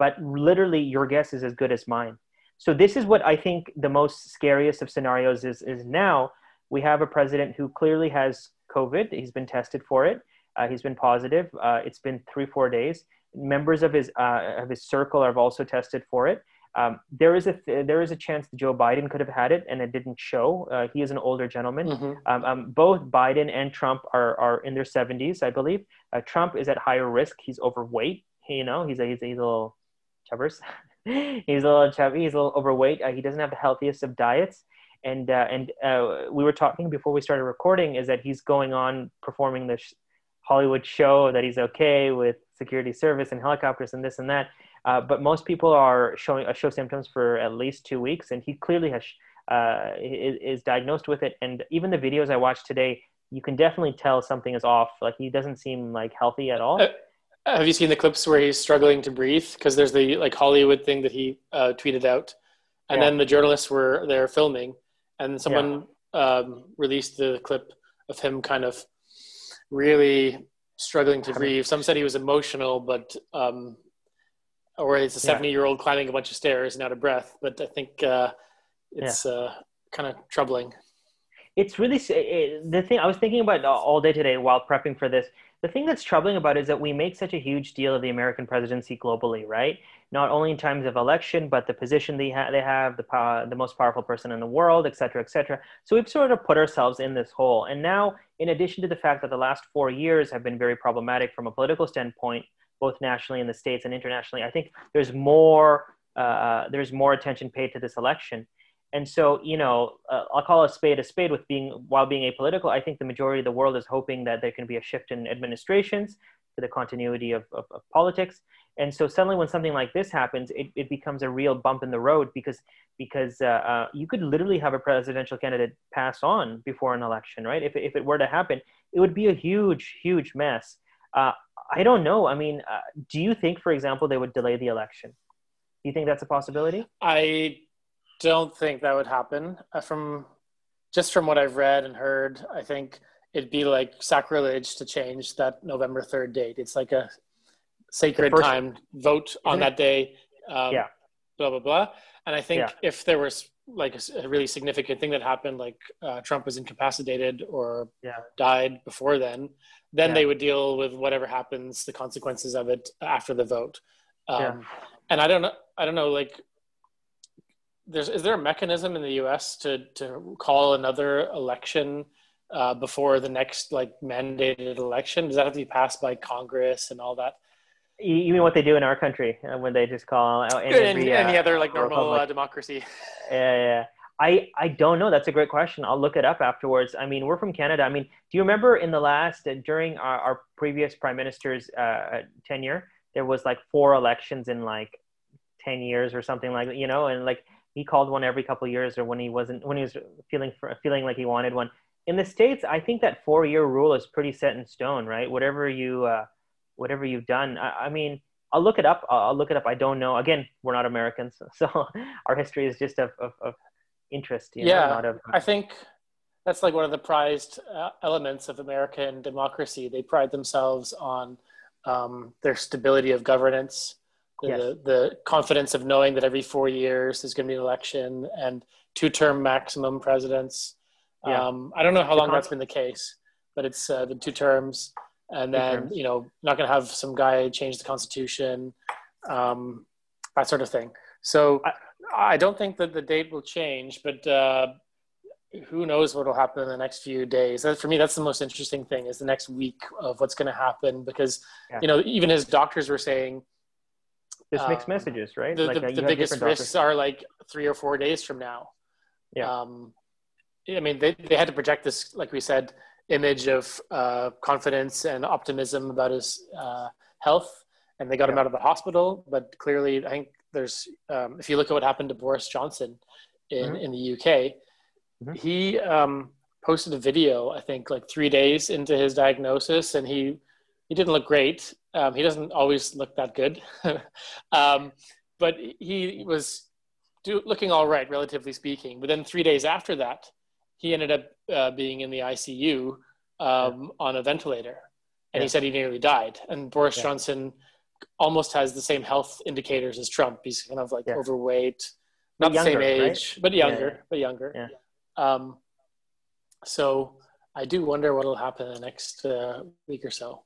But literally, your guess is as good as mine. So this is what I think the most scariest of scenarios is. Is now we have a president who clearly has COVID. He's been tested for it. Uh, he's been positive. Uh, it's been three, four days. Members of his uh, of his circle have also tested for it. Um, there is a th- there is a chance that Joe Biden could have had it and it didn't show. Uh, he is an older gentleman. Mm-hmm. Um, um, both Biden and Trump are are in their 70s, I believe. Uh, Trump is at higher risk. He's overweight. you know, he's a, he's a, he's a little chubbers. he's a little chubby. He's a little overweight. Uh, he doesn't have the healthiest of diets and uh, and uh, we were talking before we started recording is that he's going on performing this Hollywood show that he's okay with security service and helicopters and this and that. Uh, but most people are showing uh, show symptoms for at least two weeks, and he clearly has uh, is, is diagnosed with it. And even the videos I watched today, you can definitely tell something is off. Like he doesn't seem like healthy at all. Uh, have you seen the clips where he's struggling to breathe? Because there's the like Hollywood thing that he tweeted out, and yeah. then the journalists were there filming and someone yeah. um, released the clip of him kind of really struggling to breathe. Some said he was emotional, but um, or it's a seventy-year-old climbing a bunch of stairs and out of breath. But I think uh, it's yeah. uh, kind of troubling. It's really it, the thing I was thinking about all day today while prepping for this. The thing that's troubling about it is that we make such a huge deal of the American presidency globally, right? not only in times of election, but the position they, ha- they have, the, power, the most powerful person in the world, et cetera, et cetera. So we've sort of put ourselves in this hole. And now, in addition to the fact that the last four years have been very problematic from a political standpoint, both nationally in the states and internationally, I think there's more uh, there's more attention paid to this election. And so, you know, uh, I'll call a spade a spade with being while being apolitical. I think the majority of the world is hoping that there can be a shift in administrations to the continuity of, of, of politics and so suddenly when something like this happens it, it becomes a real bump in the road because because uh, uh, you could literally have a presidential candidate pass on before an election right if, if it were to happen it would be a huge huge mess uh, i don't know i mean uh, do you think for example they would delay the election do you think that's a possibility i don't think that would happen uh, from just from what i've read and heard i think it'd be like sacrilege to change that november 3rd date it's like a sacred first, time vote on that day. Um, yeah. Blah blah blah. And I think yeah. if there was like a, a, really significant thing that happened, like uh, Trump was incapacitated or yeah. died before then, then yeah. they would deal with whatever happens, the consequences of it after the vote. Um, and I don't know. I don't know. Like, there's is there a mechanism in the U.S. to to call another election? Uh, before the next like mandated election? Does that have to be passed by Congress and all that? You mean what they do in our country uh, when they just call out any, every, any uh, other like normal uh, democracy? Yeah, yeah. I, I don't know. That's a great question. I'll look it up afterwards. I mean, we're from Canada. I mean, do you remember in the last, uh, during our, our previous prime minister's uh, tenure, there was like four elections in like 10 years or something like that, you know, and like he called one every couple years or when he wasn't, when he was feeling, for, feeling like he wanted one. In the States, I think that four year rule is pretty set in stone, right? Whatever you, uh, whatever you've done. I, I mean, I'll look it up. I'll look it up. I don't know. Again, we're not Americans, so our history is just of, of, of interest. yeah, know, of, I think that's like one of the prized uh, elements of American democracy. They pride themselves on um, their stability of governance, the, yes. the, the confidence of knowing that every four years there's going to be an election and two-term maximum presidents. Yeah. Um, I don't know how long that's been the case, but it's uh, the two terms and then you know not going to have some guy change the constitution um, that sort of thing so I, I, don't think that the date will change but uh, who knows what will happen in the next few days. That, for me, that's the most interesting thing is the next week of what's going to happen because yeah. you know even his doctors were saying there's mixed um, messages, right? The, like, the, uh, the biggest risks are like three or four days from now. Yeah. Um, I mean, they they had to project this, like we said, image of uh, confidence and optimism about his uh, health, and they got yeah. him out of the hospital. But clearly, I think there's um, if you look at what happened to Boris Johnson in mm-hmm. in the UK, mm-hmm. he um, posted a video. I think like three days into his diagnosis, and he he didn't look great. Um, he doesn't always look that good, um, but he was do, looking all right, relatively speaking. But then three days after that, he ended up uh, being in the ICU um, yeah. on a ventilator, and yeah. he said he nearly died. And Boris yeah. Johnson almost has the same health indicators as Trump. He's kind of like overweight, not younger, the same age, right? but younger, but younger. Um, so I do wonder what will happen in the next uh, week or so.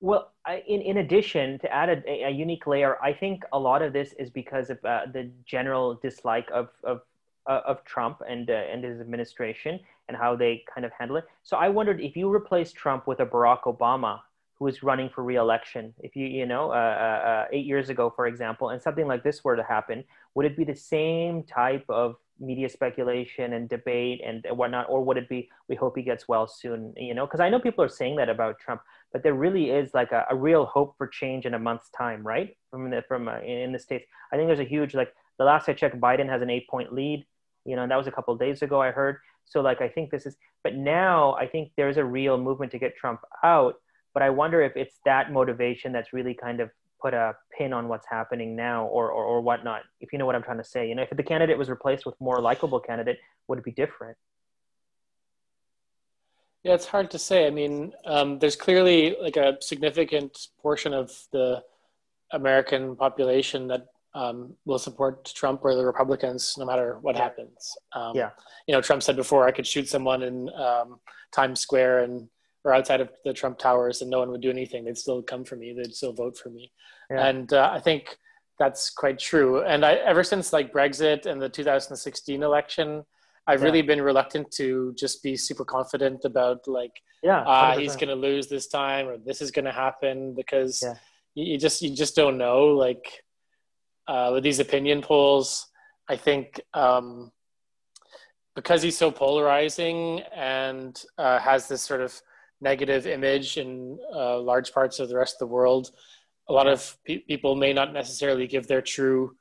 Well, I, in in addition to add a, a, unique layer, I think a lot of this is because of uh, the general dislike of of uh, of Trump and uh, and his administration and how they kind of handle it. So I wondered if you replace Trump with a Barack Obama who is running for reelection, if you you know uh, uh, uh, eight years ago, for example, and something like this were to happen, would it be the same type of media speculation and debate and whatnot, or would it be we hope he gets well soon? You know, because I know people are saying that about Trump but there really is like a, a real hope for change in a month's time, right? From the from uh, in the states, I think there's a huge like the last I checked, Biden has an eight point lead. You know, and that was a couple days ago. I heard. So like I think this is, but now I think there's a real movement to get Trump out. But I wonder if it's that motivation that's really kind of put a pin on what's happening now or, or, or whatnot, if you know what I'm trying to say. You know, if the candidate was replaced with more likable candidate, would it be different? Yeah, it's hard to say. I mean, um, there's clearly like a significant portion of the American population that um, will support Trump or the Republicans no matter what happens. Um, yeah. You know, Trump said before I could shoot someone in um, Times Square and or outside of the Trump Towers and no one would do anything. They'd still come for me. They'd still vote for me. Yeah. And uh, I think that's quite true. And I, ever since like Brexit and the 2016 election, I've yeah. really been reluctant to just be super confident about like, yeah, uh, he's going to lose this time or this is going to happen because yeah. you, you, just you just don't know. Like uh, with these opinion polls, I think um, because he's so polarizing and uh, has this sort of negative image in uh, large parts of the rest of the world, a lot of pe- people may not necessarily give their true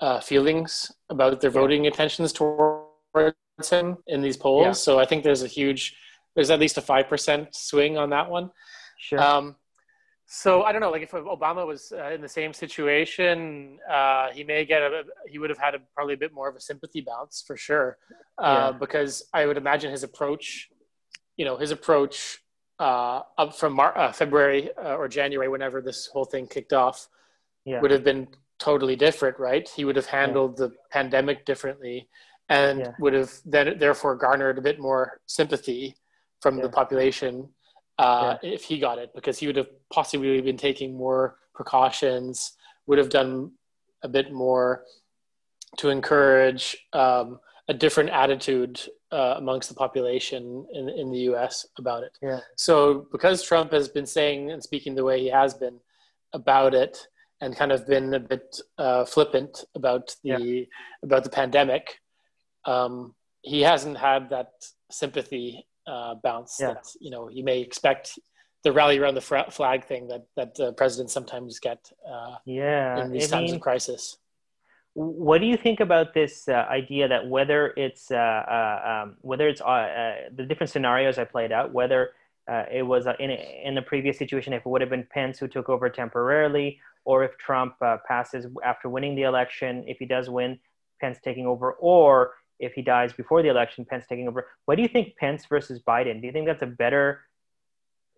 uh, feelings about their voting intentions towards him in these polls. Yeah. So I think there's a huge, there's at least a 5% swing on that one. Sure. Um, so I don't know, like if Obama was uh, in the same situation, uh, he may get a, he would have had a, probably a bit more of a sympathy bounce for sure. Uh, yeah. Because I would imagine his approach, you know, his approach uh, up from Mar- uh, February uh, or January, whenever this whole thing kicked off, yeah. would have been totally different, right? He would have handled yeah. the pandemic differently and would have then therefore garnered a bit more sympathy from the population uh, yeah. if he got it because he would have possibly been taking more precautions would have done a bit more to encourage um, a different attitude uh, amongst the population in, in the US about it. Yeah. So because Trump has been saying and speaking the way he has been about it and kind of been a bit uh, flippant about the yeah. about the pandemic, um, he hasn't had that sympathy uh, bounce yeah. that you know you may expect the rally around the flag thing that that uh, presidents sometimes get uh, yeah in these I times mean, of crisis what do you think about this uh, idea that whether it's uh, uh, um, whether it's the different scenarios I played out whether it was in a, in the previous situation if it would have been Pence who took over temporarily or if Trump passes after winning the election if he does win Pence taking over or if he dies before the election, Pence taking over. What do you think, Pence versus Biden? Do you think that's a better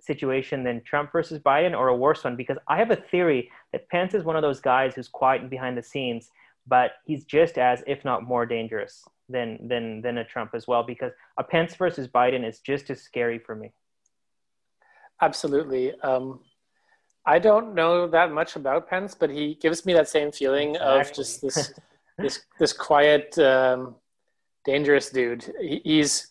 situation than Trump versus Biden or a worse one? Because I have a theory that Pence is one of those guys who's quiet and behind the scenes, but he's just as, if not more dangerous than than than a Trump as well. Because a Pence versus Biden is just as scary for me. Absolutely. Um, I don't know that much about Pence, but he gives me that same feeling exactly. of just this this this quiet. Um, dangerous dude. He's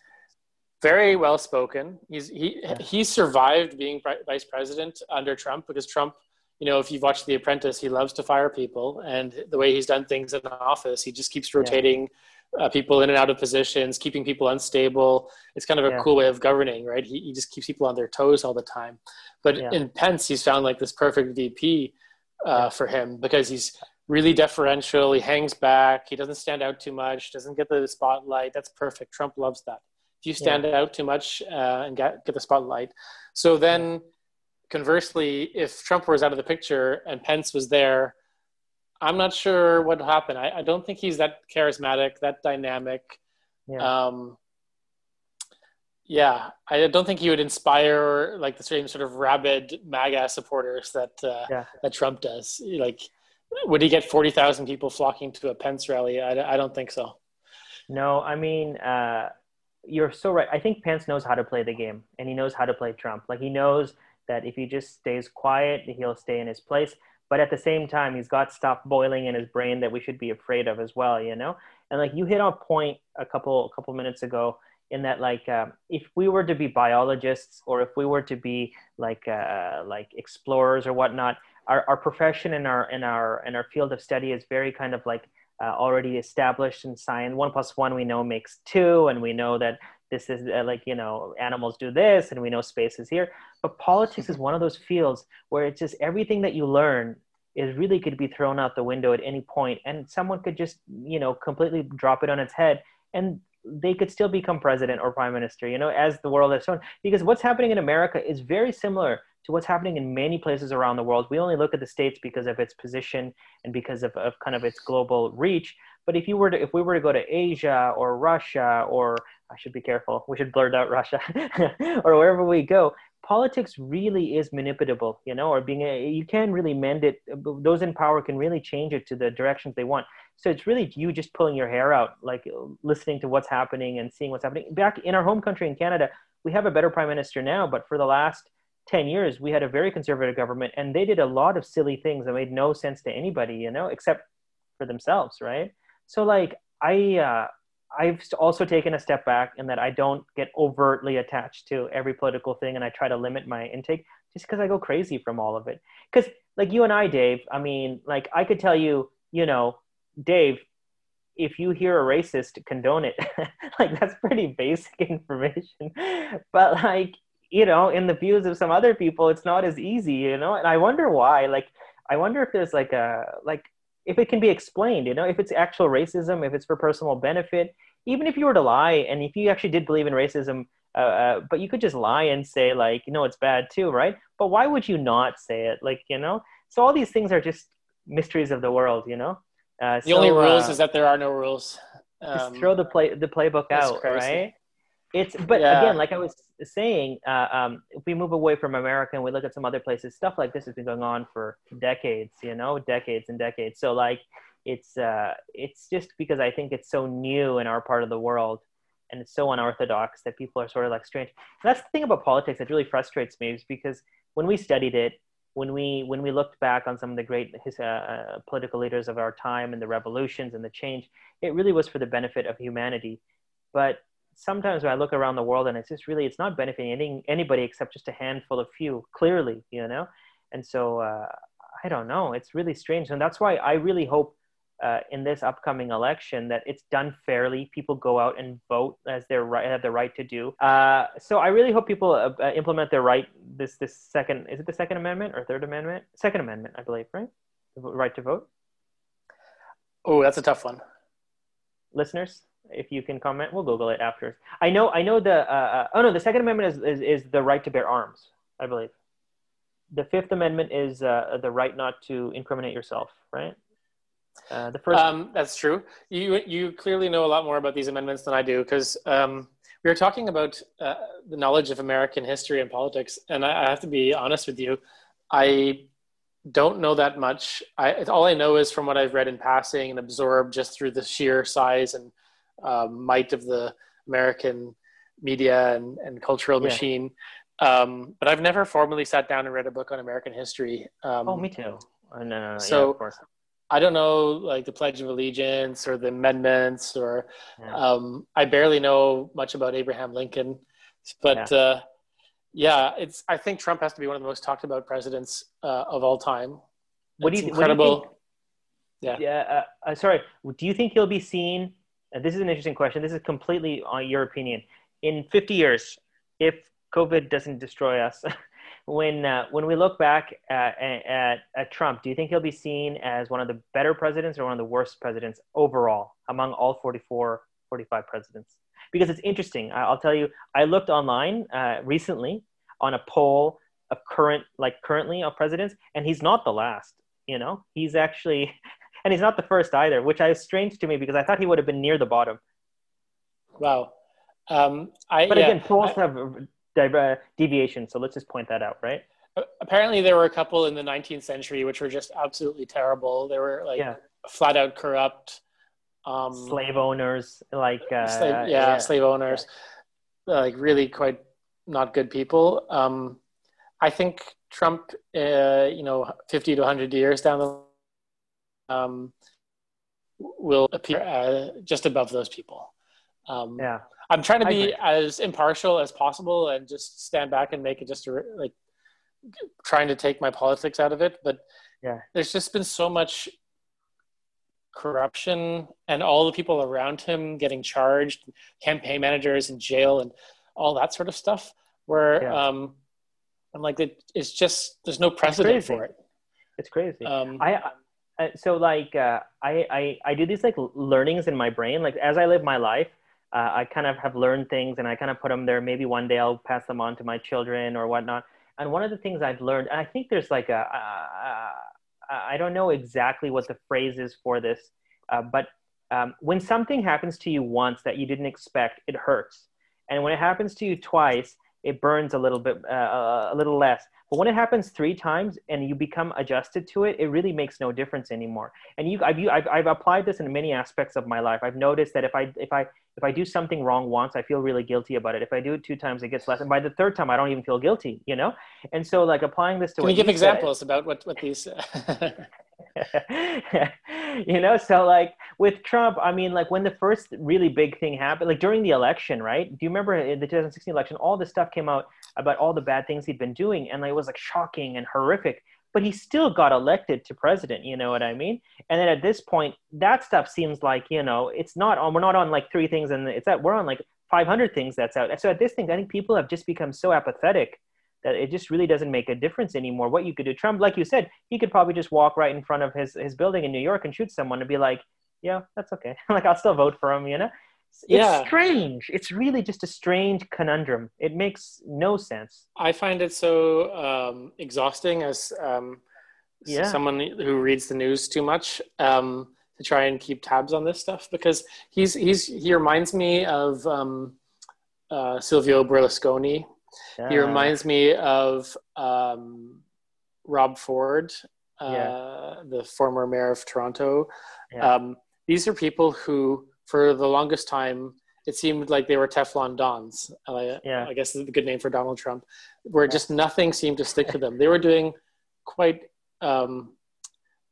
very well spoken. He's he yeah. he survived being vice president under Trump because Trump, you know, if you've watched The Apprentice, he loves to fire people, and the way he's done things in office, he just keeps rotating. Yeah. Uh, people in and out of positions, keeping people unstable. It's kind of a yeah. cool way of governing, right? He, he just keeps people on their toes all the time. But in Pence, he's found like this perfect VP uh, for him because he's really deferential. He hangs back. He doesn't stand out too much. Doesn't get the spotlight. That's perfect. Trump loves that. If you stand yeah. out too much uh, and get get the spotlight, so then yeah. conversely, if Trump was out of the picture and Pence was there, I'm not sure what would happen. I, I don't think he's that charismatic, that dynamic. Yeah. Um, yeah, I don't think he would inspire like the same sort of rabid MAGA supporters that uh, yeah. that Trump does. Like would he get 40,000 people flocking to a Pence rally? I, I don't think so. No, I mean, uh, you're so right. I think Pence knows how to play the game and he knows how to play Trump. Like he knows that if he just stays quiet, he'll stay in his place. But at the same time, he's got stuff boiling in his brain that we should be afraid of as well, you know? And like you hit on point a couple, a couple minutes ago in that like um, if we were to be biologists or if we were to be like uh, like explorers or whatnot our, our profession and our in our in our field of study is very kind of like uh, already established in science. One plus one we know makes two, and we know that this is uh, like you know animals do this, and we know space is here. But politics is one of those fields where it's just everything that you learn is really could be thrown out the window at any point, and someone could just you know completely drop it on its head, and they could still become president or prime minister. You know, as the world has shown, because what's happening in America is very similar to what's happening in many places around the world. We only look at the states because of its position and because of, of kind of its global reach. But if you were to, if we were to go to Asia or Russia or I should be careful, we should blurt out Russia or wherever we go, politics really is manipulable, you know, or being a, you can really mend it. Those in power can really change it to the directions they want. So it's really you just pulling your hair out, like listening to what's happening and seeing what's happening. Back in our home country in Canada, we have a better prime minister now, but for the last 10 years, we had a very conservative government and they did a lot of silly things that made no sense to anybody, you know, except for themselves, right? So, like, I, uh, I've also taken a step back in that I don't get overtly attached to every political thing and I try to limit my intake just because I go crazy from all of it. Because, like you and I, Dave, I mean, like, I could tell you, you know, Dave, if you hear a racist, condone it. like, that's pretty basic information. But, like, you know in the views of some other people it's not as easy you know? And i wonder why like i wonder if there's like a like if it can be explained you know? If it's actual racism if it's for personal benefit even if you were to lie and if you actually did believe in racism uh, uh, but you could just lie and say like you know it's bad too right? But why would you not say it? Like you know? So all these things are just mysteries of the world you know? Uh, the so, only rules uh, is that there are no rules. um, just throw the play the playbook out crazy. right it's but yeah. again like i was saying uh, um, if we move away from america and we look at some other places stuff like this has been going on for decades you know decades and decades. So like it's uh, it's just because i think it's so new in our part of the world and it's so unorthodox that people are sort of like strange. And that's the thing about politics that really frustrates me is because when we studied it when we when we looked back on some of the great uh, uh, political leaders of our time and the revolutions and the change it really was for the benefit of humanity. But sometimes when I look around the world and it's just really it's not benefiting any, anybody except just a handful of few clearly you know? And so uh, I don't know. It's really strange. And that's why I really hope uh, in this upcoming election that it's done fairly. People go out and vote as they right have the right to do. Uh, so I really hope people uh, uh, implement their right this this second is it the second amendment or third amendment? Second amendment I believe right? The right to vote? Oh that's a tough one. Listeners if you can comment, we'll Google it after. I know, I know the. Uh, uh, oh no, the Second Amendment is, is, is the right to bear arms. I believe. The Fifth Amendment is uh, the right not to incriminate yourself. Right. Uh, the first. Um, that's true. You you clearly know a lot more about these amendments than I do because um, we were talking about uh, the knowledge of American history and politics, and I, I have to be honest with you, I don't know that much. I, all I know is from what I've read in passing and absorbed just through the sheer size and uh, might of the American media and, and cultural yeah. machine. Um, but I've never formally sat down and read a book on American history. Um, oh, me too. Uh, no, no, no, so, yeah, I don't know like the Pledge of Allegiance or the amendments, or yeah. um, I barely know much about Abraham Lincoln, but yeah. Uh, yeah. it's. I think Trump has to be one of the most talked about presidents uh, of all time. What do you, incredible. What do you think? Yeah. Yeah. Uh, uh, sorry. Do you think he'll be seen? Uh, this is an interesting question. This is completely on your opinion. In 50 years, if COVID doesn't destroy us, when uh, when we look back at, at, at, Trump, do you think he'll be seen as one of the better presidents or one of the worst presidents overall among all 44, 45 presidents? Because it's interesting. I'll tell you, I looked online uh, recently on a poll of current, like currently of presidents, and he's not the last. You know, he's actually, and he's not the first either, which is strange to me because I thought he would have been near the bottom. Wow. Um, I, but again, polls I, have deviation. So let's just point that out, right? Apparently, there were a couple in the 19th century which were just absolutely terrible. They were like yeah. flat out corrupt. Um, slave owners, like uh, slave, yeah, yeah, slave owners, like really quite not good people. Um, I think Trump, uh, you know, 50 to 100 years down the um, will appear uh, just above those people. Um, yeah. I'm trying to be as impartial as possible and just stand back and make it just a, like trying to take my politics out of it. But yeah, there's just been so much corruption and all the people around him getting charged, campaign managers in jail, and all that sort of stuff. Where yeah. um, I'm like, it, it's just there's no precedent for it. It's crazy. Um, I so like uh, I, I I do these like learnings in my brain. Like as I live my life, uh, I kind of have learned things and I kind of put them there. Maybe one day I'll pass them on to my children or whatnot. And one of the things I've learned, and I think there's like a, I don't know exactly what the phrase is for this, uh, but um, when something happens to you once that you didn't expect, it hurts. And when it happens to you twice, it burns a little bit, uh, a little less. But when it happens three times and you become adjusted to it, it really makes no difference anymore. And you, I've, I've, I've applied this in many aspects of my life. I've noticed that if I, if I, if I do something wrong once, I feel really guilty about it. If I do it two times, it gets less. And by the third time, I don't even feel guilty, you know? And so like applying this to Can you give you examples said, about what, what these, you know, so like with Trump, I mean, like when the first really big thing happened, like during the election, right? Do you remember in the 2016 election, all this stuff came out about all the bad things he'd been doing, and like, it was like shocking and horrific. But he still got elected to president. You know what I mean? And then at this point, that stuff seems like you know it's not on. We're not on like three things, and it's that we're on like 500 things that's out. So at this thing, I think people have just become so apathetic that it just really doesn't make a difference anymore. What you could do, Trump, like you said, he could probably just walk right in front of his his building in New York and shoot someone and be like, "Yeah, that's okay. like I'll still vote for him," you know. It's yeah. strange. It's really just a strange conundrum. It makes no sense. I find it so um, exhausting as um, yeah. someone who reads the news too much um, to try and keep tabs on this stuff because he's he's he reminds me of um, uh, Silvio Berlusconi yeah. He reminds me of um, Rob Ford, uh, yeah. the former mayor of Toronto. Yeah. Um, these are people who, for the longest time, it seemed like they were Teflon Dons. Uh, yeah. I guess is a good name for Donald Trump, where just nothing seemed to stick to them. They were doing quite um,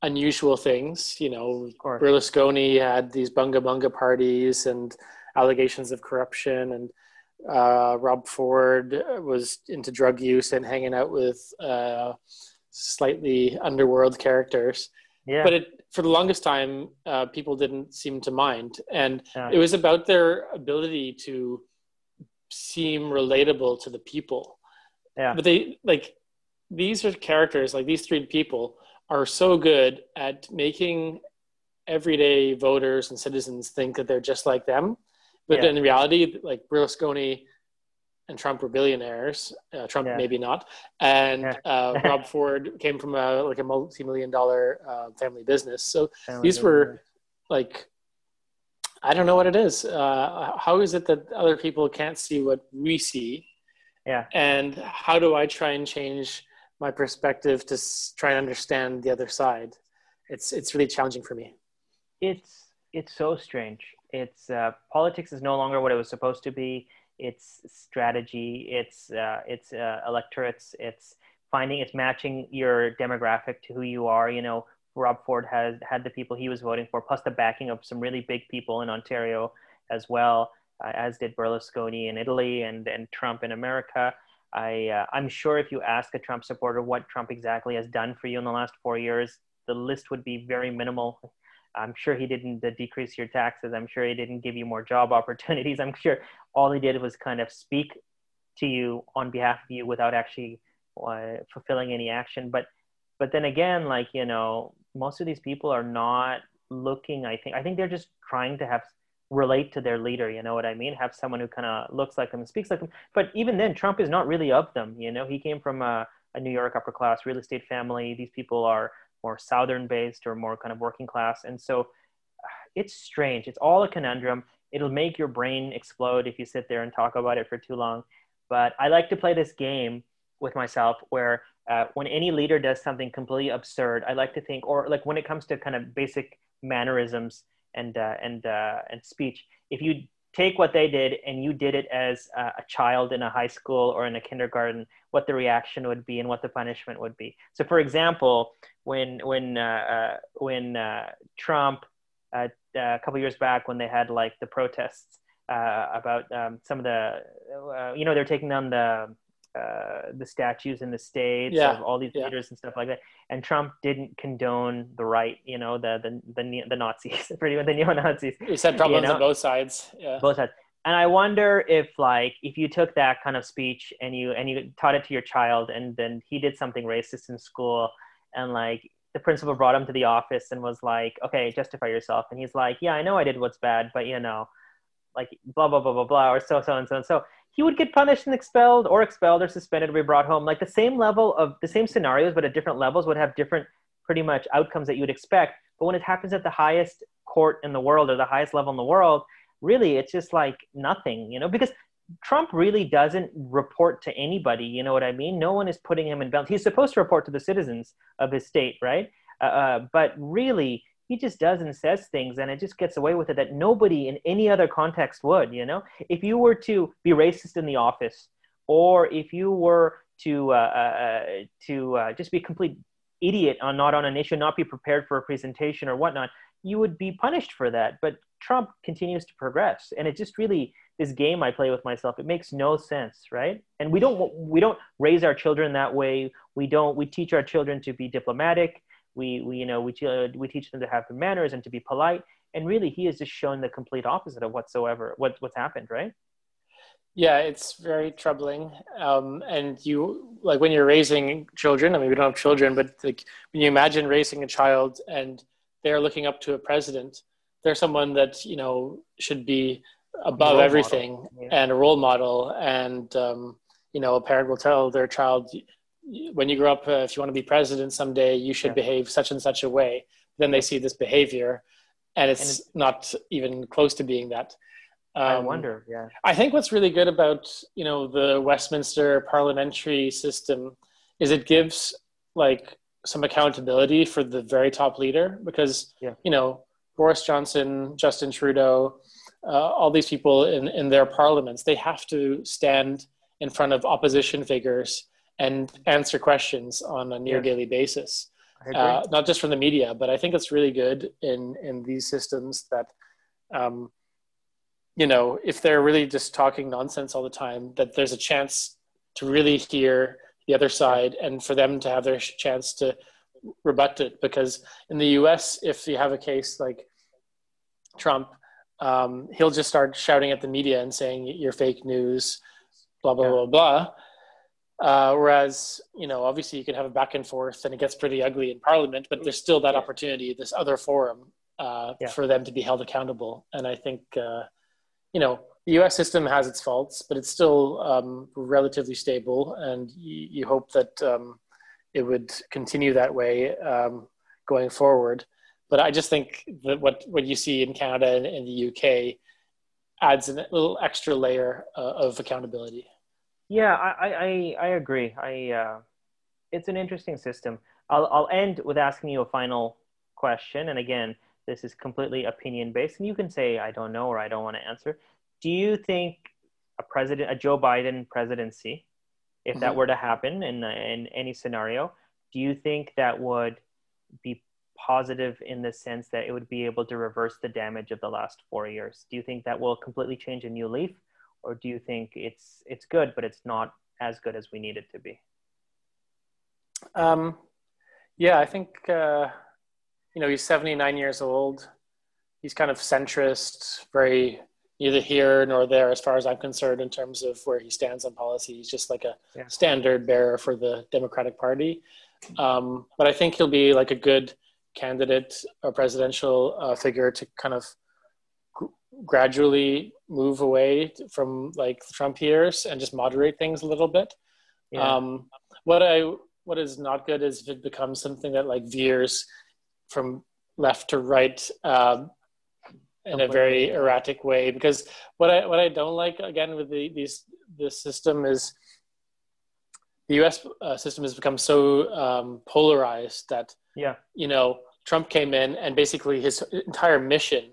unusual things. You know, Berlusconi had these bunga bunga parties and allegations of corruption and uh, Rob Ford was into drug use and hanging out with uh, slightly underworld characters. Yeah. But it, for the longest time, uh, people didn't seem to mind, and yeah. it was about their ability to seem relatable to the people. Yeah. But they like these are characters like these three people are so good at making everyday voters and citizens think that they're just like them but yeah. in reality, like Berlusconi and Trump were billionaires. Uh, Trump yeah. maybe not, and yeah. uh, Rob Ford came from a like a multi-million dollar uh, family business. So family these business. were like, I don't know what it is. Uh, how is it that other people can't see what we see? Yeah. And how do I try and change my perspective to s- try and understand the other side? It's it's really challenging for me. It's it's so strange it's uh, politics is no longer what it was supposed to be. It's strategy. It's uh, it's uh, electorates. It's finding it's matching your demographic to who you are. You know, Rob Ford has had the people he was voting for, plus the backing of some really big people in Ontario as well, uh, as did Berlusconi in Italy and, and Trump in America. I, uh, I'm sure if you ask a Trump supporter what Trump exactly has done for you in the last four years, the list would be very minimal. I'm sure he didn't decrease your taxes. I'm sure he didn't give you more job opportunities. I'm sure all he did was kind of speak to you on behalf of you without actually uh, fulfilling any action. But but then again, like you know, most of these people are not looking. I think I think they're just trying to have relate to their leader. You know what I mean? Have someone who kind of looks like them speaks like them. But even then, Trump is not really of them. You know, he came from a, a New York upper class real estate family. These people are more southern based or more kind of working class, and so it's strange. It's all a conundrum. It'll make your brain explode if you sit there and talk about it for too long. But I like to play this game with myself where uh, when any leader does something completely absurd, I like to think, or like when it comes to kind of basic mannerisms and uh, and uh, and speech, if you take what they did and you did it as a child in a high school or in a kindergarten, what the reaction would be and what the punishment would be. So, for example, when when uh, uh, when uh, Trump a couple years back when they had like the protests about um, some of the you know they're taking down the uh, the statues in the states yeah. of all these yeah. leaders and stuff like that. And Trump didn't condone the right, you know, the the the, the Nazis, pretty much the neo Nazis. He said problems you know? on both sides. Yeah, both sides. And I wonder if, like, if you took that kind of speech and you and you taught it to your child, and then he did something racist in school, and like the principal brought him to the office and was like, "Okay, justify yourself," and he's like, "Yeah, I know I did what's bad, but you know." Like blah blah blah blah blah, or so so and so and so he would get punished and expelled or expelled or suspended or be brought home. Like the same level of the same scenarios, but at different levels would have different pretty much outcomes that you would expect. But when it happens at the highest court in the world or the highest level in the world, really it's just like nothing, you know, because Trump really doesn't report to anybody. You know what I mean? No one is putting him in bounds. He's supposed to report to the citizens of his state, right? Uh, uh but really, he just does and says things and it just gets away with it that nobody in any other context would you know? If you were to be racist in the office or if you were to uh, uh, to uh, just be a complete idiot on not on an issue not be prepared for a presentation or whatnot you would be punished for that. But trump continues to progress and it just really this game i play with myself it makes no sense right? And we don't we don't raise our children that way. We don't we teach our children to be diplomatic we, we you know we, uh, we teach them to have good manners and to be polite. And really he has just shown the complete opposite of whatsoever what, what's happened right? Yeah it's very troubling. Um, and you like when you're raising children i mean we don't have children but like when you imagine raising a child and they're looking up to a president they're someone that you know should be above everything yeah. and a role model. And um, you know a parent will tell their child when you grow up, uh, if you want to be president someday, you should yeah. behave such and such a way. Then they see this behavior, and it's, and it's not even close to being that. Um, I wonder. Yeah. I think what's really good about you know the Westminster parliamentary system is it gives like some accountability for the very top leader because yeah. you know Boris Johnson, Justin Trudeau, uh, all these people in in their parliaments, they have to stand in front of opposition figures and answer questions on a near daily basis. Uh, not just from the media, but I think it's really good in in these systems that, um, you know, if they're really just talking nonsense all the time, that there's a chance to really hear the other side and for them to have their chance to rebut it. Because in the U.S., if you have a case like Trump, um, he'll just start shouting at the media and saying you're fake news, blah blah yeah. blah blah uh, whereas, you know, obviously you can have a back and forth and it gets pretty ugly in parliament, but there's still that yeah. opportunity, this other forum uh, yeah. for them to be held accountable. And I think, uh, you know, the US system has its faults, but it's still um, relatively stable. And you, you hope that um, it would continue that way um, going forward. But I just think that what, what you see in Canada and in the UK adds a little extra layer uh, of accountability. Yeah, I, I, I agree. I, uh, it's an interesting system. I'll, I'll end with asking you a final question. And again, this is completely opinion based. And you can say, I don't know, or I don't want to answer. Do you think a president, a Joe Biden presidency, if mm-hmm. that were to happen in, in any scenario, do you think that would be positive in the sense that it would be able to reverse the damage of the last four years. Do you think that will completely change a new leaf, or do you think it's it's good but it's not as good as we need it to be? Um, yeah, I think uh, you know he's 79 years old. He's kind of centrist, very neither here nor there as far as I'm concerned in terms of where he stands on policy. He's just like a yeah. standard bearer for the Democratic Party. Um, but I think he'll be like a good candidate or presidential uh, figure to kind of gradually move away from like Trump years and just moderate things a little bit. Yeah. Um, what I what is not good is if it becomes something that like veers from left to right um, in a very erratic way. Because what I what I don't like again with the these this system is the U.S. Uh, system has become so um, polarized that yeah, you know, Trump came in and basically his entire mission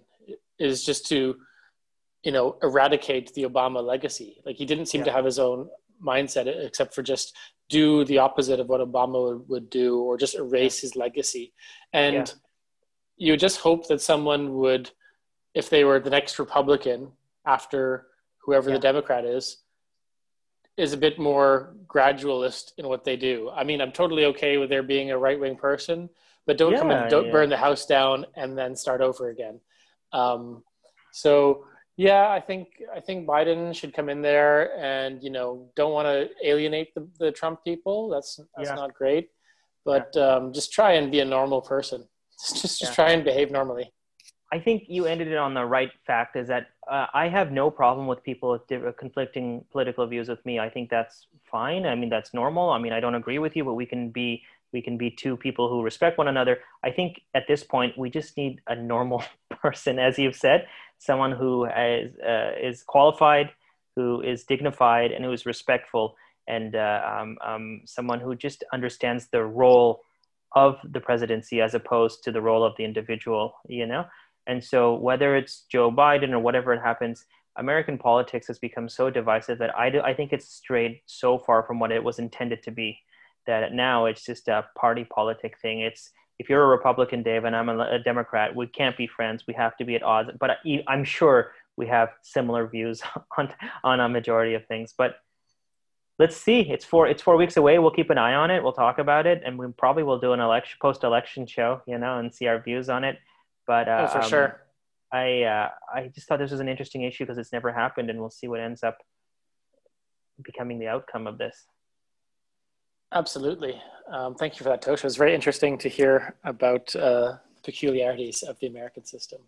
is just to, you know, eradicate the Obama legacy. Like he didn't seem yeah. to have his own mindset except for just do the opposite of what Obama would, would do or just erase his legacy. And yeah. you just hope that someone would, if they were the next Republican after whoever yeah. the Democrat is, is a bit more gradualist in what they do. I mean, I'm totally okay with there being a right wing person, but don't come and don't burn the house down and then start over again. Um, so yeah, I think I think Biden should come in there and you know don't want to alienate the, the Trump people. That's that's yeah. not great, but um, just try and be a normal person. Just just, just try and behave normally. I think you ended it on the right fact is that uh, I have no problem with people with conflicting political views with me. I think that's fine. I mean, that's normal. I mean, I don't agree with you, but we can be we can be two people who respect one another. I think at this point we just need a normal person, as you've said, someone who is uh, is qualified, who is dignified, and who is respectful, and uh, um, um, someone who just understands the role of the presidency as opposed to the role of the individual. You know. And so, whether it's Joe Biden or whatever it happens, American politics has become so divisive that I, do, I think it's strayed so far from what it was intended to be that now it's just a party politic thing. It's if you're a Republican, Dave, and I'm a, a Democrat, we can't be friends. We have to be at odds. But I, I'm sure we have similar views on on a majority of things. But let's see. It's four it's four weeks away. We'll keep an eye on it. We'll talk about it, and we probably will do an election post election show, you know, and see our views on it. But uh, oh, for um, sure. I uh, I just thought this was an interesting issue because it's never happened, and we'll see what ends up becoming the outcome of this. Absolutely. Um, thank you for that, Tosh. It was very interesting to hear about uh, peculiarities of the American system.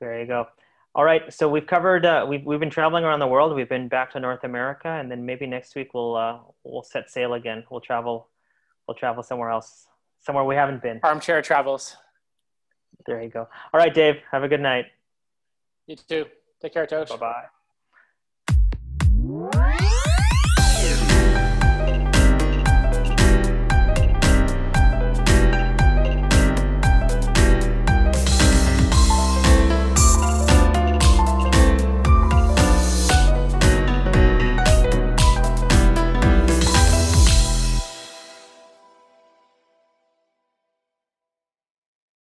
There you go. All right, so we've covered. Uh, we've we've been traveling around the world. We've been back to North America, and then maybe next week we'll uh, we'll set sail again. We'll travel. We'll travel somewhere else, somewhere we haven't been. Armchair travels. There you go. All right, Dave. Have a good night. You too. Take care, Tosh. Bye bye.